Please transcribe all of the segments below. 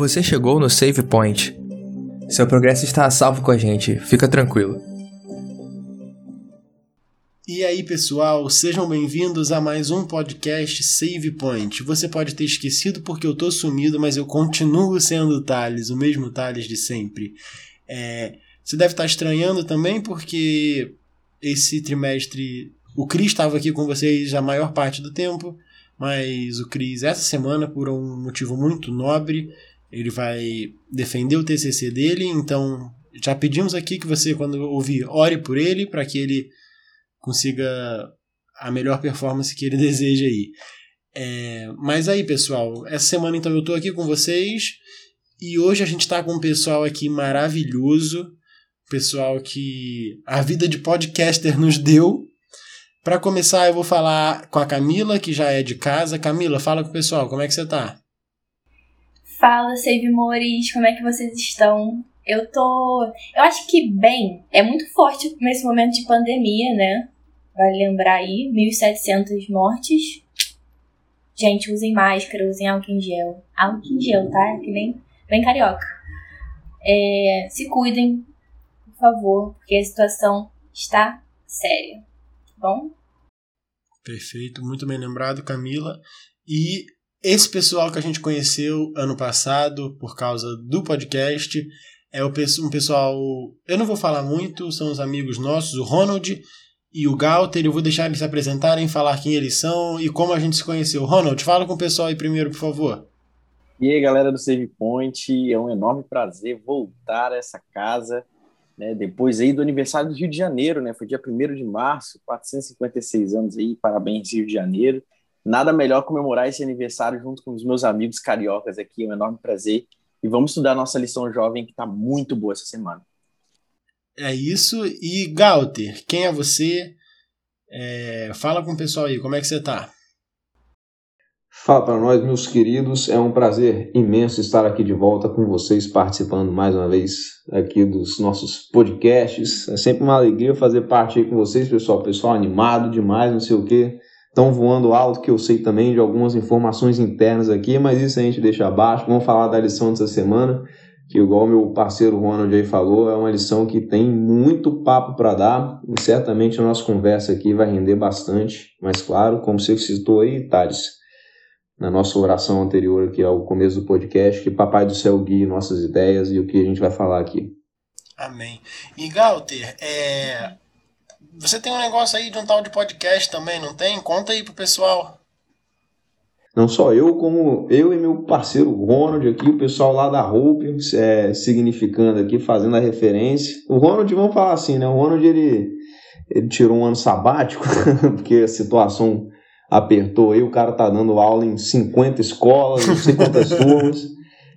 Você chegou no Save Point. Seu progresso está a salvo com a gente, fica tranquilo. E aí, pessoal, sejam bem-vindos a mais um podcast Save Point. Você pode ter esquecido porque eu tô sumido, mas eu continuo sendo o Thales, o mesmo Thales de sempre. É, você deve estar estranhando também porque esse trimestre o Cris estava aqui com vocês a maior parte do tempo, mas o Cris, essa semana, por um motivo muito nobre, ele vai defender o TCC dele, então já pedimos aqui que você, quando ouvir, ore por ele, para que ele consiga a melhor performance que ele deseja aí. É, mas aí, pessoal, essa semana então eu estou aqui com vocês e hoje a gente está com um pessoal aqui maravilhoso, pessoal que a vida de podcaster nos deu para começar, eu vou falar com a Camila, que já é de casa. Camila, fala com o pessoal, como é que você tá? Fala, Save Mores, como é que vocês estão? Eu tô. Eu acho que bem. É muito forte nesse momento de pandemia, né? Vale lembrar aí: 1.700 mortes. Gente, usem máscara, usem álcool em gel. Álcool em gel, tá? Que nem bem carioca. É, se cuidem, por favor, porque a situação está séria bom? Perfeito, muito bem lembrado, Camila. E esse pessoal que a gente conheceu ano passado por causa do podcast é um pessoal. Eu não vou falar muito, são os amigos nossos, o Ronald e o Galter. Eu vou deixar eles se apresentarem, falar quem eles são e como a gente se conheceu. Ronald, fala com o pessoal aí primeiro, por favor. E aí, galera do Save Point, é um enorme prazer voltar a essa casa né? Depois aí do aniversário do Rio de Janeiro, né? Foi dia 1 de março, 456 anos aí, parabéns Rio de Janeiro. Nada melhor comemorar esse aniversário junto com os meus amigos cariocas aqui, é um enorme prazer. E vamos estudar nossa lição jovem que está muito boa essa semana. É isso. E Galter, quem é você? É, fala com o pessoal aí, como é que você está? Fala para nós, meus queridos. É um prazer imenso estar aqui de volta com vocês, participando mais uma vez aqui dos nossos podcasts. É sempre uma alegria fazer parte aí com vocês, pessoal. Pessoal animado demais, não sei o quê. Estão voando alto, que eu sei também de algumas informações internas aqui, mas isso a gente deixa abaixo. Vamos falar da lição dessa semana, que igual meu parceiro Ronald aí falou, é uma lição que tem muito papo para dar. E certamente a nossa conversa aqui vai render bastante. Mas claro, como você citou aí, Thales, na nossa oração anterior aqui ao começo do podcast, que Papai do Céu guie nossas ideias e o que a gente vai falar aqui. Amém. E Galter, é... você tem um negócio aí de um tal de podcast também, não tem? Conta aí pro pessoal. Não só eu, como eu e meu parceiro Ronald aqui, o pessoal lá da Hope, é, significando aqui, fazendo a referência. O Ronald, vamos falar assim, né? O Ronald, ele, ele tirou um ano sabático, porque a situação apertou aí, o cara tá dando aula em 50 escolas, não sei quantas turmas.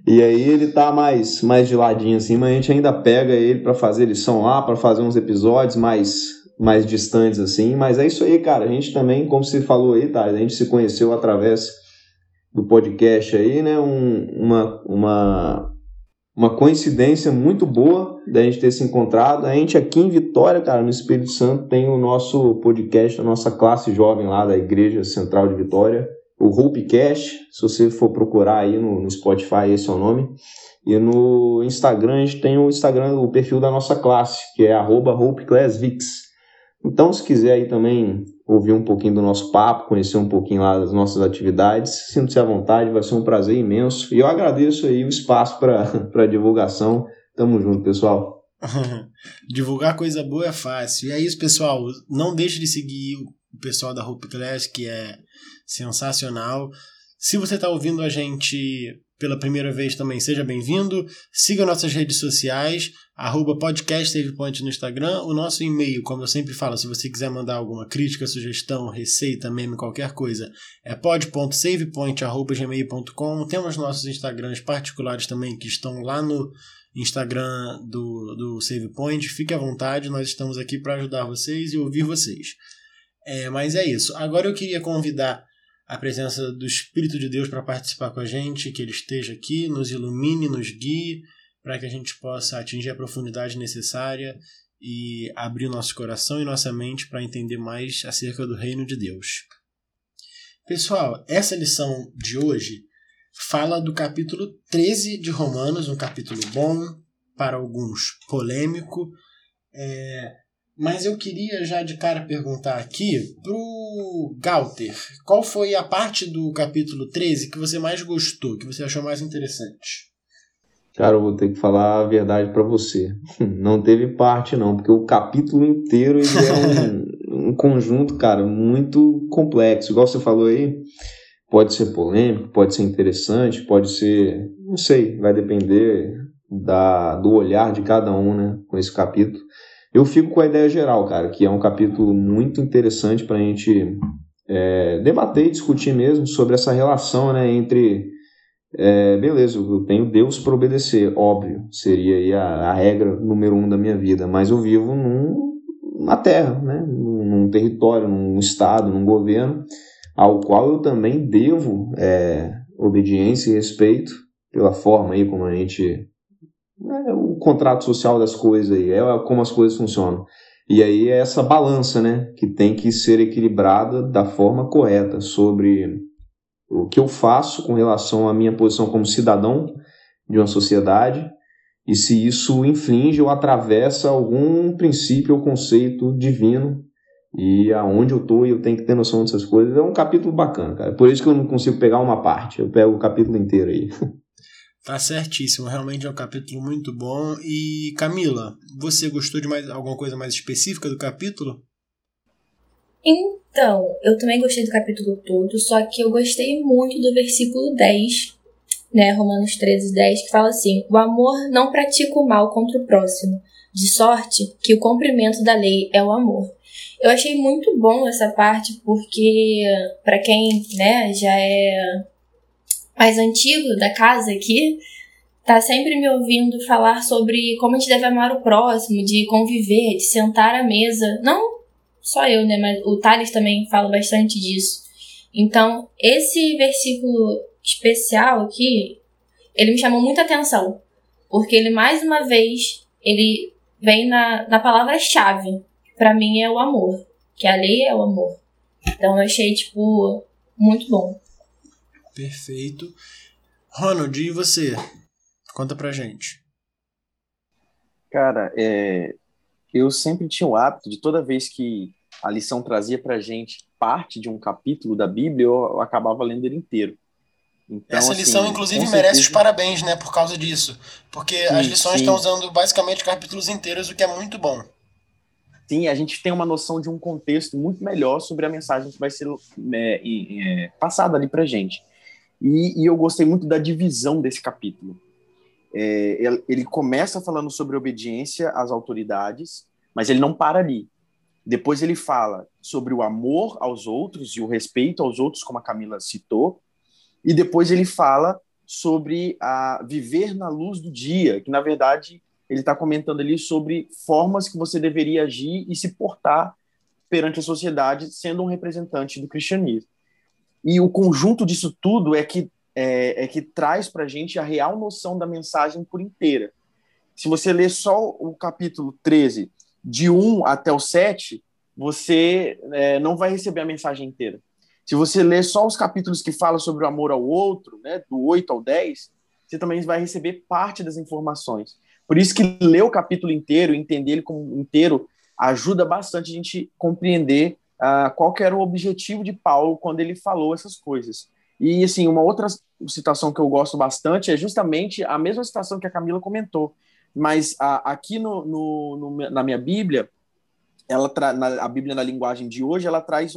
E aí ele tá mais, mais de ladinho assim, mas a gente ainda pega ele para fazer lição lá, para fazer uns episódios mais mais distantes assim, mas é isso aí, cara. A gente também, como você falou aí, tá, a gente se conheceu através do podcast aí, né? Um, uma, uma uma coincidência muito boa da gente ter se encontrado. A gente aqui em Vitória, cara, no Espírito Santo, tem o nosso podcast, a nossa classe jovem lá da Igreja Central de Vitória, o Hopecast. Se você for procurar aí no, no Spotify, esse é o nome. E no Instagram, a gente tem o Instagram, o perfil da nossa classe, que é HopeClassVix. Então, se quiser aí também ouvir um pouquinho do nosso papo, conhecer um pouquinho lá das nossas atividades, sinta-se à vontade, vai ser um prazer imenso. E eu agradeço aí o espaço para divulgação. Tamo junto, pessoal. Divulgar coisa boa é fácil. E é isso, pessoal. Não deixe de seguir o pessoal da Hope Class, que é sensacional. Se você está ouvindo a gente pela primeira vez também, seja bem-vindo. Siga nossas redes sociais, arroba no Instagram. O nosso e-mail, como eu sempre falo, se você quiser mandar alguma crítica, sugestão, receita, meme, qualquer coisa, é pod.savepoint.gmail.com. Temos nossos Instagrams particulares também, que estão lá no Instagram do, do SavePoint. Fique à vontade, nós estamos aqui para ajudar vocês e ouvir vocês. É, mas é isso. Agora eu queria convidar a presença do Espírito de Deus para participar com a gente, que ele esteja aqui, nos ilumine, nos guie, para que a gente possa atingir a profundidade necessária e abrir nosso coração e nossa mente para entender mais acerca do reino de Deus. Pessoal, essa lição de hoje fala do capítulo 13 de Romanos, um capítulo bom, para alguns polêmico. É, mas eu queria já de cara perguntar aqui pro Galter, qual foi a parte do capítulo 13 que você mais gostou, que você achou mais interessante? Cara, eu vou ter que falar a verdade para você. Não teve parte não, porque o capítulo inteiro é um, um conjunto, cara, muito complexo. Igual você falou aí, pode ser polêmico, pode ser interessante, pode ser, não sei, vai depender da, do olhar de cada um, né, com esse capítulo. Eu fico com a ideia geral, cara, que é um capítulo muito interessante para a gente é, debater e discutir mesmo sobre essa relação né, entre. É, beleza, eu tenho Deus para obedecer, óbvio, seria a, a, regra número um da minha vida, mas eu vivo num, numa terra, né, num, num território, num estado, num governo, ao qual eu também devo é, obediência e respeito pela forma aí como a gente é o contrato social das coisas aí, é como as coisas funcionam. E aí é essa balança, né, que tem que ser equilibrada da forma correta sobre o que eu faço com relação à minha posição como cidadão de uma sociedade e se isso infringe ou atravessa algum princípio ou conceito divino e aonde eu estou e eu tenho que ter noção dessas coisas. É um capítulo bacana, cara. Por isso que eu não consigo pegar uma parte, eu pego o capítulo inteiro aí. Tá certíssimo, realmente é um capítulo muito bom. E Camila, você gostou de mais alguma coisa mais específica do capítulo? Então, eu também gostei do capítulo todo, só que eu gostei muito do versículo 10, né, Romanos 13, 10, que fala assim: O amor não pratica o mal contra o próximo, de sorte que o cumprimento da lei é o amor. Eu achei muito bom essa parte, porque, para quem né, já é mais antigo da casa aqui, tá sempre me ouvindo falar sobre como a gente deve amar o próximo, de conviver, de sentar à mesa. Não só eu, né? Mas o Thales também fala bastante disso. Então, esse versículo especial aqui, ele me chamou muita atenção. Porque ele, mais uma vez, ele vem na, na palavra-chave. para mim é o amor. Que a lei é o amor. Então, eu achei, tipo, muito bom. Perfeito. Ronald, e você? Conta pra gente. Cara, é, eu sempre tinha o hábito de toda vez que a lição trazia pra gente parte de um capítulo da Bíblia, eu acabava lendo ele inteiro. Então, Essa lição, assim, inclusive, merece certeza... os parabéns, né, por causa disso. Porque sim, as lições sim. estão usando basicamente capítulos inteiros, o que é muito bom. Sim, a gente tem uma noção de um contexto muito melhor sobre a mensagem que vai ser é, é, passada ali pra gente. E, e eu gostei muito da divisão desse capítulo. É, ele começa falando sobre obediência às autoridades, mas ele não para ali. Depois ele fala sobre o amor aos outros e o respeito aos outros, como a Camila citou. E depois ele fala sobre a viver na luz do dia, que na verdade ele está comentando ali sobre formas que você deveria agir e se portar perante a sociedade, sendo um representante do cristianismo. E o conjunto disso tudo é que, é, é que traz para a gente a real noção da mensagem por inteira. Se você ler só o capítulo 13, de 1 até o 7, você é, não vai receber a mensagem inteira. Se você ler só os capítulos que falam sobre o amor ao outro, né, do 8 ao 10, você também vai receber parte das informações. Por isso que ler o capítulo inteiro, entender ele como inteiro, ajuda bastante a gente compreender uh, qual era o objetivo de Paulo quando ele falou essas coisas. E, assim, uma outra citação que eu gosto bastante é justamente a mesma citação que a Camila comentou, mas uh, aqui no, no, no, na minha Bíblia, ela na, a Bíblia na linguagem de hoje, ela traz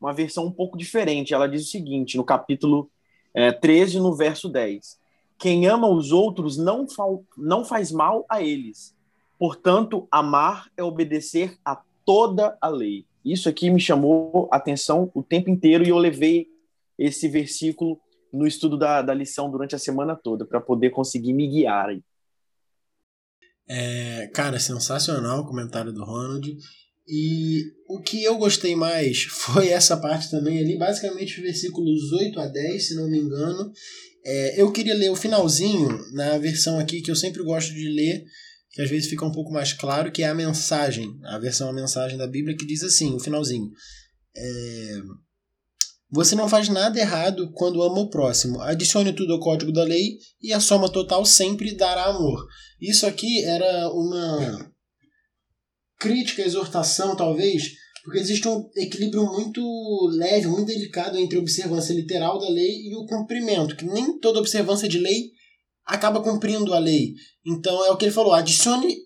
uma versão um pouco diferente. Ela diz o seguinte, no capítulo é, 13, no verso 10. Quem ama os outros não, fa não faz mal a eles. Portanto, amar é obedecer a toda a lei. Isso aqui me chamou a atenção o tempo inteiro e eu levei esse versículo no estudo da, da lição durante a semana toda para poder conseguir me guiar aí. É, cara, sensacional o comentário do Ronald. E o que eu gostei mais foi essa parte também ali, basicamente versículos 8 a 10, se não me engano. É, eu queria ler o finalzinho, na versão aqui que eu sempre gosto de ler, que às vezes fica um pouco mais claro, que é a mensagem, a versão a mensagem da Bíblia que diz assim, o finalzinho. É, Você não faz nada errado quando ama o próximo. Adicione tudo ao código da lei e a soma total sempre dará amor. Isso aqui era uma crítica, exortação, talvez, porque existe um equilíbrio muito leve, muito delicado entre a observância literal da lei e o cumprimento, que nem toda observância de lei acaba cumprindo a lei. Então é o que ele falou, adicione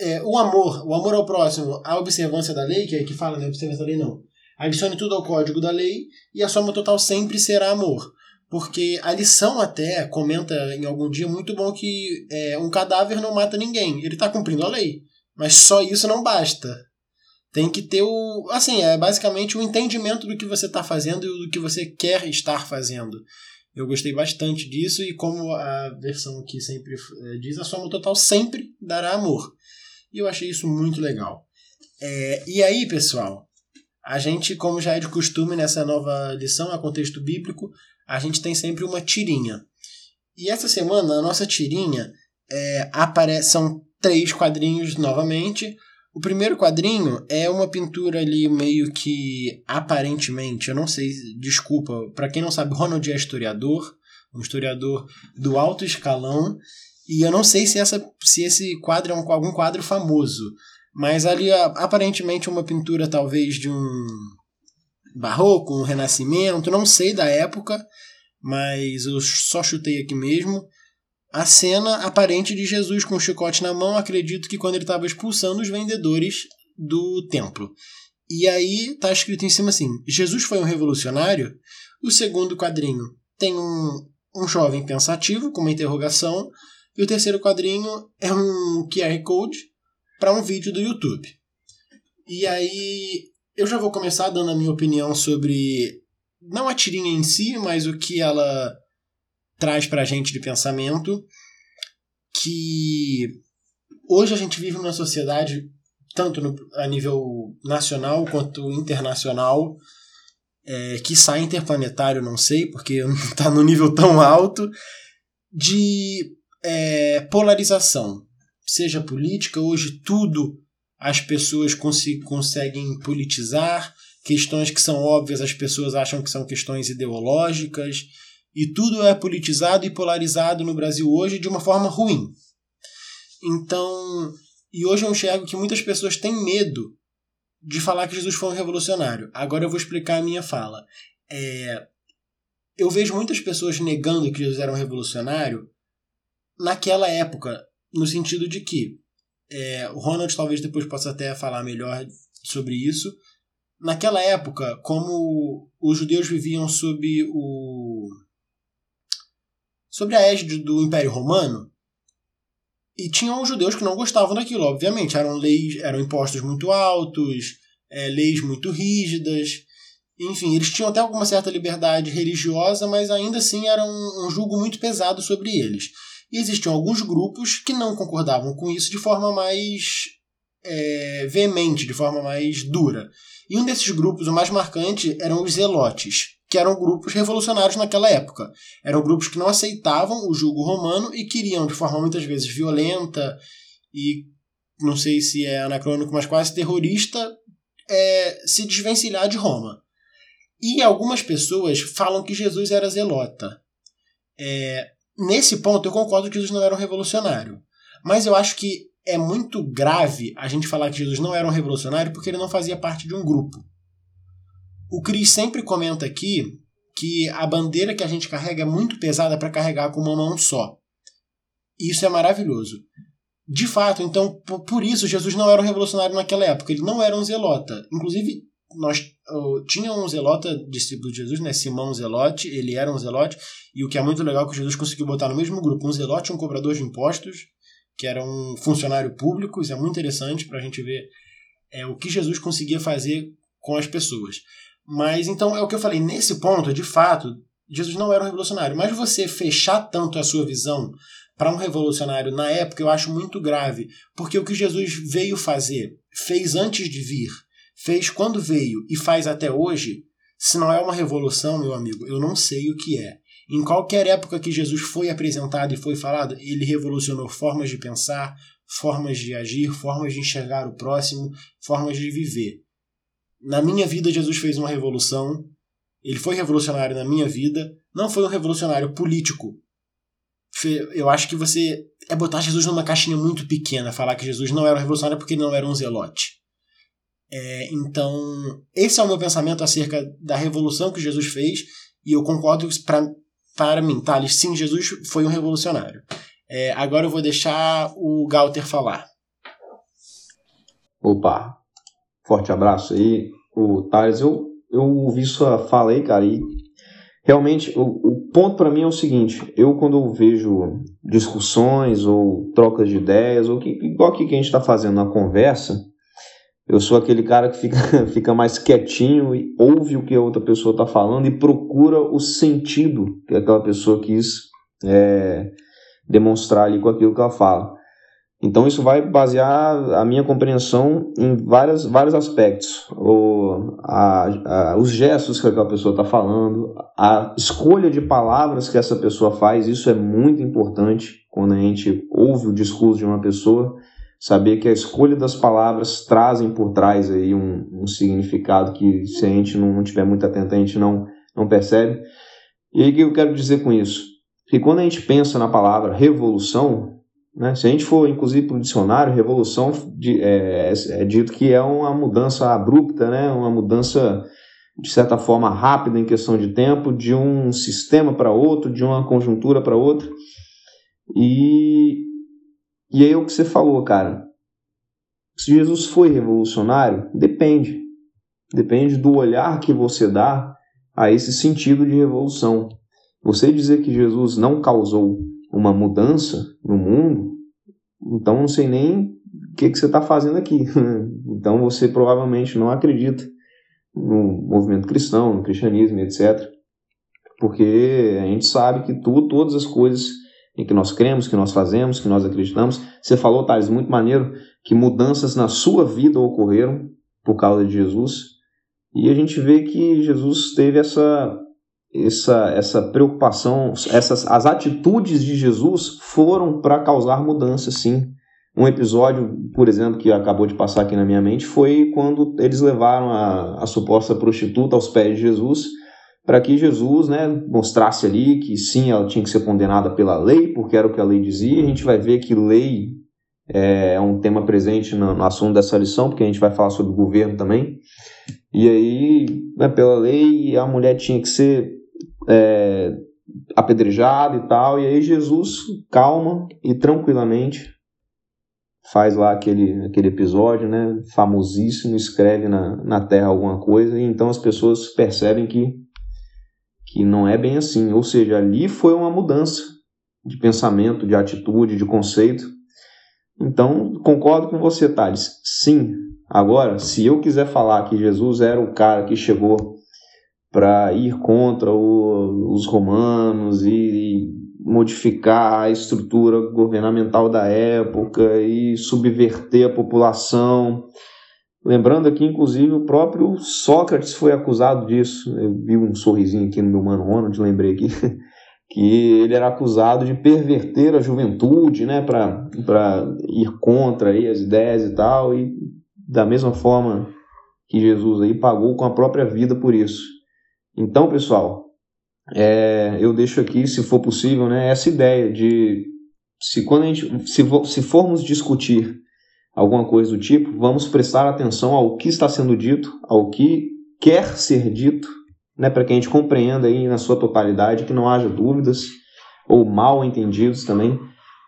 é, o amor, o amor ao próximo, à observância da lei, que é que fala, né, observância da lei não. Adicione tudo ao código da lei e a soma total sempre será amor. Porque a lição até comenta em algum dia muito bom que é, um cadáver não mata ninguém. Ele está cumprindo a lei. Mas só isso não basta. Tem que ter o. Assim, é basicamente o entendimento do que você está fazendo e do que você quer estar fazendo. Eu gostei bastante disso e como a versão aqui sempre é, diz, a soma total sempre dará amor. E eu achei isso muito legal. É, e aí, pessoal, a gente, como já é de costume nessa nova lição, a contexto bíblico, a gente tem sempre uma tirinha. E essa semana, a nossa tirinha é, são três quadrinhos novamente. O primeiro quadrinho é uma pintura ali meio que aparentemente, eu não sei, desculpa, para quem não sabe, Ronald é historiador, um historiador do alto escalão, e eu não sei se, essa, se esse quadro é um, algum quadro famoso, mas ali aparentemente uma pintura talvez de um barroco, um renascimento, não sei da época, mas eu só chutei aqui mesmo a cena aparente de Jesus com o chicote na mão, acredito que quando ele estava expulsando os vendedores do templo. E aí está escrito em cima assim: Jesus foi um revolucionário. O segundo quadrinho tem um, um jovem pensativo com uma interrogação. E o terceiro quadrinho é um QR Code para um vídeo do YouTube. E aí eu já vou começar dando a minha opinião sobre não a tirinha em si, mas o que ela traz para a gente de pensamento que hoje a gente vive numa sociedade, tanto no, a nível nacional quanto internacional, é, que sai interplanetário, não sei, porque está no nível tão alto, de é, polarização. Seja política, hoje tudo as pessoas cons conseguem politizar, questões que são óbvias as pessoas acham que são questões ideológicas, e tudo é politizado e polarizado no Brasil hoje de uma forma ruim. Então, e hoje eu enxergo que muitas pessoas têm medo de falar que Jesus foi um revolucionário. Agora eu vou explicar a minha fala. É, eu vejo muitas pessoas negando que Jesus era um revolucionário naquela época, no sentido de que é, o Ronald talvez depois possa até falar melhor sobre isso. Naquela época, como os judeus viviam sob o sobre a égide do Império Romano. E tinham os judeus que não gostavam daquilo, obviamente. Eram leis, eram impostos muito altos, é, leis muito rígidas. Enfim, eles tinham até alguma certa liberdade religiosa, mas ainda assim era um, um julgo muito pesado sobre eles. E existiam alguns grupos que não concordavam com isso de forma mais é, veemente, de forma mais dura. E um desses grupos, o mais marcante, eram os zelotes que eram grupos revolucionários naquela época. Eram grupos que não aceitavam o jugo romano e queriam, de forma muitas vezes violenta e não sei se é anacrônico, mas quase terrorista, é, se desvencilhar de Roma. E algumas pessoas falam que Jesus era zelota. É, nesse ponto, eu concordo que Jesus não era um revolucionário. Mas eu acho que é muito grave a gente falar que Jesus não era um revolucionário porque ele não fazia parte de um grupo. O Cris sempre comenta aqui que a bandeira que a gente carrega é muito pesada para carregar com uma mão só. Isso é maravilhoso. De fato, então, por isso Jesus não era um revolucionário naquela época, ele não era um zelota. Inclusive, nós uh, tinha um zelota discípulo de Jesus, né, Simão Zelote, ele era um zelote, e o que é muito legal é que Jesus conseguiu botar no mesmo grupo um zelote um cobrador de impostos, que era um funcionário público, isso é muito interessante para a gente ver é, o que Jesus conseguia fazer com as pessoas. Mas então é o que eu falei, nesse ponto, de fato, Jesus não era um revolucionário. Mas você fechar tanto a sua visão para um revolucionário na época eu acho muito grave, porque o que Jesus veio fazer, fez antes de vir, fez quando veio e faz até hoje, se não é uma revolução, meu amigo, eu não sei o que é. Em qualquer época que Jesus foi apresentado e foi falado, ele revolucionou formas de pensar, formas de agir, formas de enxergar o próximo, formas de viver. Na minha vida, Jesus fez uma revolução Ele foi revolucionário na minha vida, não foi um revolucionário político. Eu acho que você é botar Jesus numa caixinha muito pequena, falar que Jesus não era um revolucionário porque ele não era um zelote. É, então, esse é o meu pensamento acerca da revolução que Jesus fez, e eu concordo pra, para mim, Thales, sim, Jesus foi um revolucionário. É, agora eu vou deixar o Galter falar. Opa, forte abraço aí. O Thales, eu, eu ouvi sua fala aí, cara, e realmente o, o ponto para mim é o seguinte: eu, quando eu vejo discussões ou trocas de ideias, ou que, igual aqui que a gente está fazendo na conversa, eu sou aquele cara que fica, fica mais quietinho e ouve o que a outra pessoa está falando e procura o sentido que aquela pessoa quis é, demonstrar ali com aquilo que ela fala. Então isso vai basear a minha compreensão em várias, vários aspectos. O, a, a, os gestos que aquela pessoa está falando, a escolha de palavras que essa pessoa faz, isso é muito importante quando a gente ouve o discurso de uma pessoa saber que a escolha das palavras trazem por trás aí um, um significado que se a gente não, não tiver muito atento a gente não, não percebe. E aí o que eu quero dizer com isso? Que quando a gente pensa na palavra revolução, né, se a gente for inclusive para o dicionário, revolução de, é, é, dito que é uma mudança abrupta, né, uma mudança de certa forma rápida em questão de tempo, de um sistema para outro, de uma conjuntura para outra. E e aí o que você falou, cara. Se Jesus foi revolucionário, depende. Depende do olhar que você dá a esse sentido de revolução. Você dizer que Jesus não causou uma mudança no mundo, então não sei nem o que, que você está fazendo aqui. então você provavelmente não acredita no movimento cristão, no cristianismo, etc. Porque a gente sabe que tu, todas as coisas em que nós cremos, que nós fazemos, que nós acreditamos. Você falou, Thales, muito maneiro, que mudanças na sua vida ocorreram por causa de Jesus. E a gente vê que Jesus teve essa essa essa preocupação, essas as atitudes de Jesus foram para causar mudança, sim. Um episódio, por exemplo, que acabou de passar aqui na minha mente foi quando eles levaram a, a suposta prostituta aos pés de Jesus para que Jesus né, mostrasse ali que sim, ela tinha que ser condenada pela lei, porque era o que a lei dizia. A gente vai ver que lei é, é um tema presente no, no assunto dessa lição, porque a gente vai falar sobre governo também. E aí, né, pela lei, a mulher tinha que ser é, apedrejada e tal. E aí Jesus, calma e tranquilamente, faz lá aquele, aquele episódio, né, famosíssimo, escreve na, na terra alguma coisa, e então as pessoas percebem que que não é bem assim. Ou seja, ali foi uma mudança de pensamento, de atitude, de conceito. Então, concordo com você, Thales. Sim. Agora, se eu quiser falar que Jesus era o cara que chegou para ir contra o, os romanos e, e modificar a estrutura governamental da época e subverter a população Lembrando aqui, inclusive, o próprio Sócrates foi acusado disso. Eu vi um sorrisinho aqui no meu mano Ronald, lembrei aqui, que ele era acusado de perverter a juventude, né, para ir contra aí as ideias e tal, e da mesma forma que Jesus aí pagou com a própria vida por isso. Então, pessoal, é, eu deixo aqui, se for possível, né, essa ideia de se quando a gente se, se formos discutir alguma coisa do tipo, vamos prestar atenção ao que está sendo dito, ao que quer ser dito, né, para que a gente compreenda aí na sua totalidade, que não haja dúvidas ou mal entendidos também.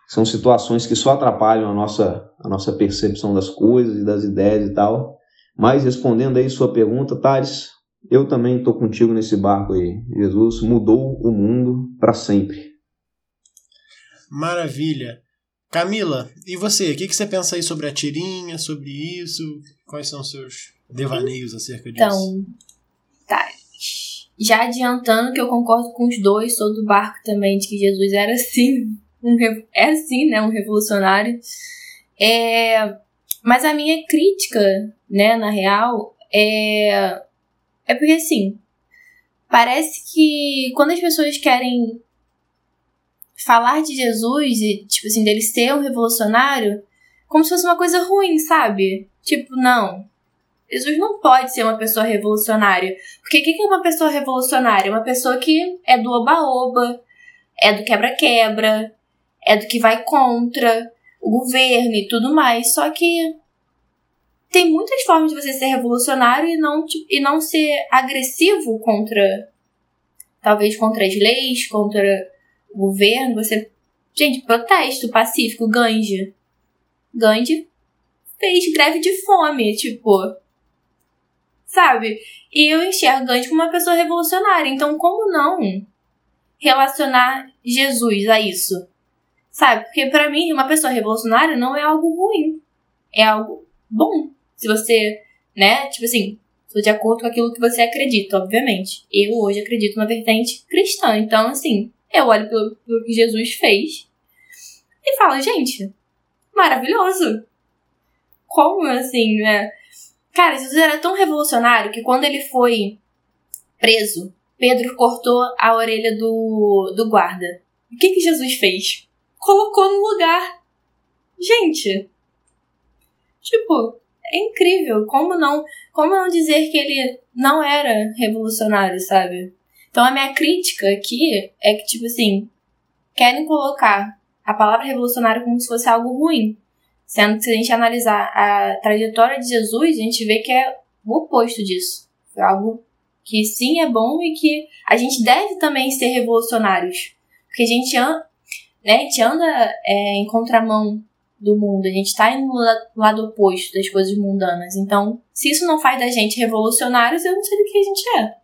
São situações que só atrapalham a nossa, a nossa percepção das coisas e das ideias e tal. Mas respondendo aí sua pergunta, Thales, eu também estou contigo nesse barco aí. Jesus mudou o mundo para sempre. Maravilha. Camila, e você? O que, que você pensa aí sobre a tirinha, sobre isso? Quais são os seus devaneios acerca disso? Então, tá. Já adiantando que eu concordo com os dois, sou do barco também de que Jesus era sim, um, era sim, né, um revolucionário. É, mas a minha crítica, né, na real, é, é porque assim, parece que quando as pessoas querem falar de Jesus e, tipo assim, dele ser um revolucionário como se fosse uma coisa ruim, sabe? Tipo, não. Jesus não pode ser uma pessoa revolucionária. Porque o que é uma pessoa revolucionária? Uma pessoa que é do oba-oba, é do quebra-quebra, é do que vai contra o governo e tudo mais. Só que tem muitas formas de você ser revolucionário e não, e não ser agressivo contra. Talvez contra as leis, contra o governo. Você. Gente, protesto pacífico, Gandhi. Gandhi fez greve de fome, tipo. Sabe? E eu enxergo Gandhi como uma pessoa revolucionária. Então, como não relacionar Jesus a isso? Sabe? Porque para mim, uma pessoa revolucionária não é algo ruim. É algo bom. Se você, né? Tipo assim, de acordo com aquilo que você acredita, obviamente. Eu hoje acredito na vertente cristã. Então, assim, eu olho pelo, pelo que Jesus fez e falo, gente, maravilhoso. Como assim, né? Cara, Jesus era tão revolucionário que quando ele foi preso, Pedro cortou a orelha do, do guarda. O que, que Jesus fez? Colocou no lugar. Gente. Tipo, é incrível. Como não, como não dizer que ele não era revolucionário, sabe? Então a minha crítica aqui é que, tipo assim, querem colocar a palavra revolucionário como se fosse algo ruim. Sendo que se a gente analisar a trajetória de Jesus, a gente vê que é o oposto disso. Foi algo que sim é bom e que a gente deve também ser revolucionários. Porque a gente, anda, né, a gente anda é, em contramão do mundo, a gente está indo no lado oposto das coisas mundanas. Então, se isso não faz da gente revolucionários, eu não sei do que a gente é.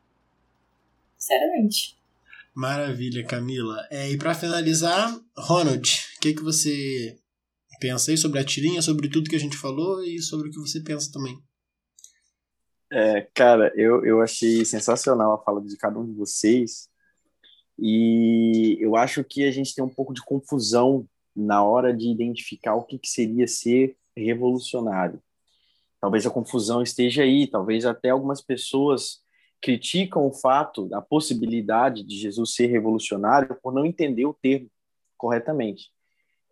Sinceramente. Maravilha, Camila. É, e para finalizar, Ronald, o que, que você pensa aí sobre a tirinha, sobre tudo que a gente falou e sobre o que você pensa também. É, cara, eu, eu achei sensacional a fala de cada um de vocês e eu acho que a gente tem um pouco de confusão na hora de identificar o que, que seria ser revolucionário. Talvez a confusão esteja aí, talvez até algumas pessoas criticam o fato, a possibilidade de Jesus ser revolucionário por não entender o termo corretamente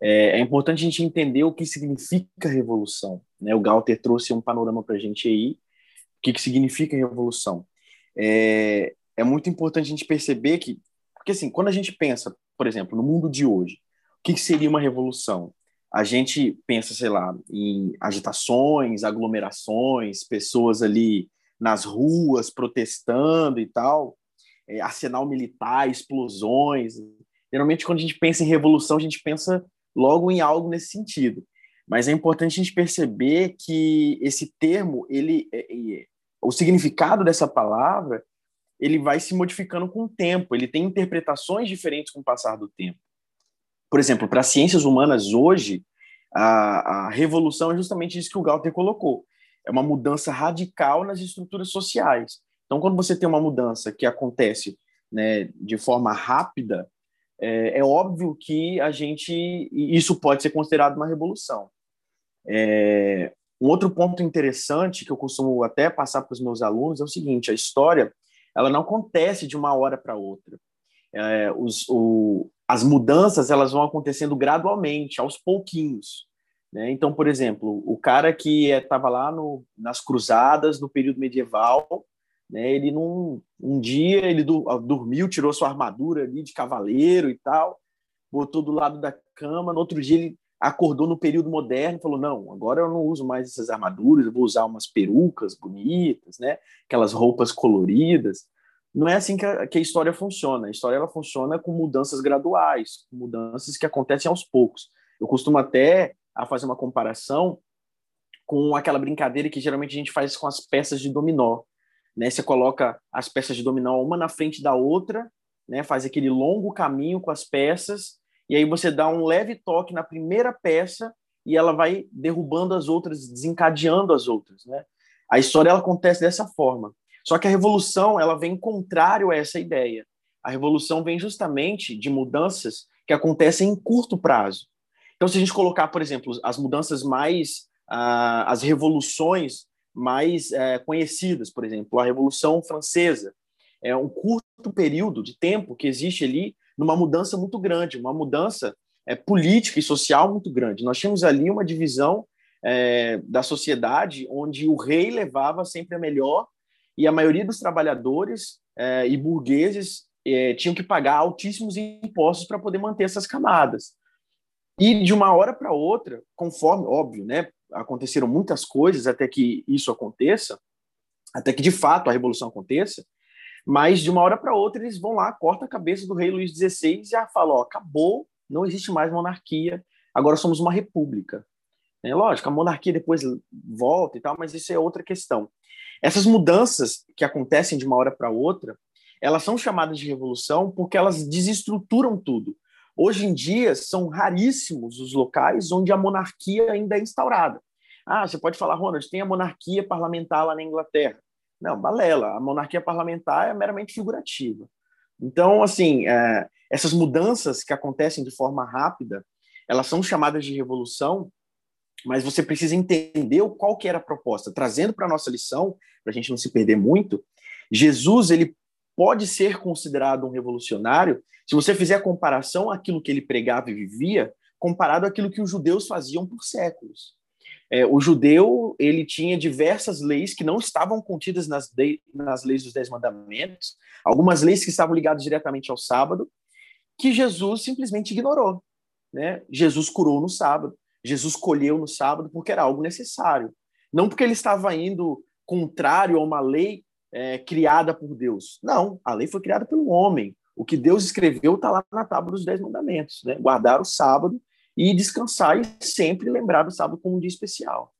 é, é, importante a gente entender o que significa revolução. Né? O Galter trouxe um panorama para a gente aí, o que, que significa revolução. É, é muito importante a gente perceber que, porque assim, quando a gente pensa, por exemplo, no mundo de hoje, que, seria uma revolução? A gente pensa, sei lá, em agitações, aglomerações, pessoas ali nas ruas protestando e tal, é, arsenal militar, explosões. Geralmente, quando a gente pensa em revolução, a gente pensa logo em algo nesse sentido. Mas é importante a gente perceber que esse termo, ele, é, é, o significado dessa palavra, ele vai se modificando com o tempo. Ele tem interpretações diferentes com o passar do tempo. Por exemplo, para as ciências humanas hoje, a, a revolução é justamente isso que o Galter colocou. É uma mudança radical nas estruturas sociais. Então, quando você tem uma mudança que acontece né, de forma rápida, é, é, óbvio que a gente isso pode ser considerado uma revolução. É, um outro ponto interessante que eu costumo até passar para os meus alunos é o seguinte: a história ela não acontece de uma hora para outra. É, os, o, as mudanças elas vão acontecendo gradualmente, aos pouquinhos. Né? Então, por exemplo, o cara que estava lá no, nas cruzadas no período medieval, né? Ele não, um dia ele dormiu, tirou sua armadura ali de cavaleiro e tal, botou do lado da cama. No outro dia ele acordou no período moderno e falou: não, agora eu não uso mais essas armaduras, eu vou usar umas perucas bonitas, né? Aquelas roupas coloridas. Não é assim que a, que a história funciona. A história ela funciona com mudanças graduais, mudanças que acontecem aos poucos. Eu costumo até a fazer uma comparação com aquela brincadeira que geralmente a gente faz com as peças de dominó né? Você coloca as peças de dominó uma na frente da outra, né? Faz aquele longo caminho com as peças e aí você dá um leve toque na primeira peça e ela vai derrubando as outras, desencadeando as outras, né? A história ela acontece dessa forma. Só que a revolução ela vem contrário a essa ideia. A revolução vem justamente de mudanças que acontecem em curto prazo. Então, se a gente colocar, por exemplo, as mudanças mais, ah, as revoluções mais é, conhecidas, por exemplo, a Revolução Francesa. É um curto período de tempo que existe ali numa mudança muito grande, uma mudança é, política e social muito grande. Nós tínhamos ali uma divisão é, da sociedade onde o rei levava sempre a melhor e a maioria dos trabalhadores é, e burgueses é, tinham que pagar altíssimos impostos para poder manter essas camadas. E de uma hora para outra, conforme, óbvio, né, aconteceram muitas coisas até que isso aconteça, até que de fato a revolução aconteça, mas de uma hora para outra eles vão lá, cortam a cabeça do rei Luís XVI e já falam: ó, acabou, não existe mais monarquia, agora somos uma república. É lógico, a monarquia depois volta e tal, mas isso é outra questão. Essas mudanças que acontecem de uma hora para outra, elas são chamadas de revolução porque elas desestruturam tudo. Hoje em dia, são raríssimos os locais onde a monarquia ainda é instaurada. Ah, você pode falar, Ronald, tem a monarquia parlamentar lá na Inglaterra. Não, balela. A monarquia parlamentar é meramente figurativa. Então, assim, é, essas mudanças que acontecem de forma rápida, elas são chamadas de revolução, mas você precisa entender qual que era a proposta. Trazendo para a nossa lição, para a gente não se perder muito, Jesus ele pode ser considerado um revolucionário se você fizer a comparação àquilo que ele pregava e vivia, comparado àquilo que os judeus faziam por séculos. É, o judeu ele tinha diversas leis que não estavam contidas nas, de, nas leis dos Dez Mandamentos, algumas leis que estavam ligadas diretamente ao sábado, que Jesus simplesmente ignorou. Né? Jesus curou no sábado, Jesus colheu no sábado porque era algo necessário, não porque ele estava indo contrário a uma lei é, criada por Deus. Não, a lei foi criada pelo homem. O que Deus escreveu está lá na tábua dos Dez Mandamentos, né? guardar o sábado e descansar e sempre lembrar do sábado como um dia especial.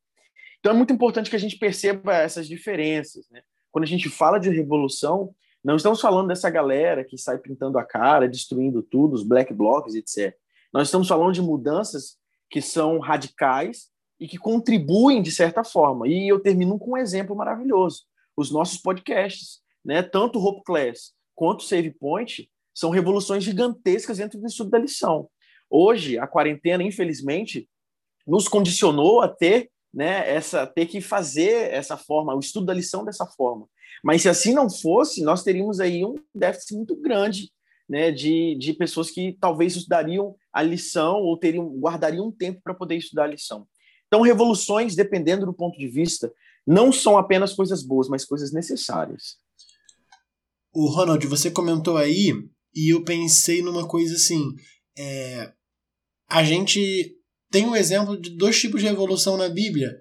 Então é muito importante que a gente perceba essas diferenças. Né? Quando a gente fala de revolução, não estamos falando dessa galera que sai pintando a cara, destruindo tudo, os black blocs, etc. Nós estamos falando de mudanças que são radicais e que contribuem de certa forma. E eu termino com um exemplo maravilhoso: os nossos podcasts, né? Tanto o Hope Class quanto o Save Point são revoluções gigantescas dentro do estudo da lição. Hoje, a quarentena, infelizmente, nos condicionou a ter, né, essa, ter que fazer essa forma, o estudo da lição dessa forma. Mas se assim não fosse, nós teríamos aí um déficit muito grande né, de, de pessoas que talvez estudariam a lição ou teriam guardariam um tempo para poder estudar a lição. Então, revoluções, dependendo do ponto de vista, não são apenas coisas boas, mas coisas necessárias. O Ronald, você comentou aí e eu pensei numa coisa assim: é, a gente tem um exemplo de dois tipos de revolução na Bíblia.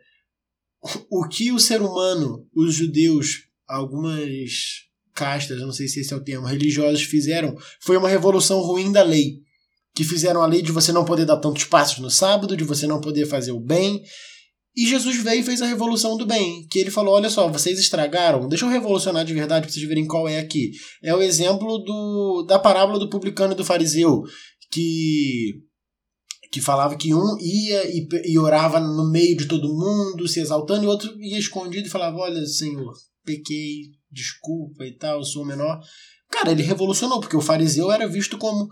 O que o ser humano, os judeus, algumas castas, não sei se esse é o termo, religiosos fizeram, foi uma revolução ruim da lei. Que fizeram a lei de você não poder dar tantos passos no sábado, de você não poder fazer o bem. E Jesus veio e fez a revolução do bem, que ele falou: olha só, vocês estragaram, deixa eu revolucionar de verdade para vocês verem qual é aqui. É o exemplo do, da parábola do publicano e do fariseu, que que falava que um ia e, e, orava no meio de todo mundo, se exaltando, e o outro ia escondido e falava: Olha, Senhor, pequei, desculpa e tal, eu sou menor. Cara, ele revolucionou, porque o fariseu era visto como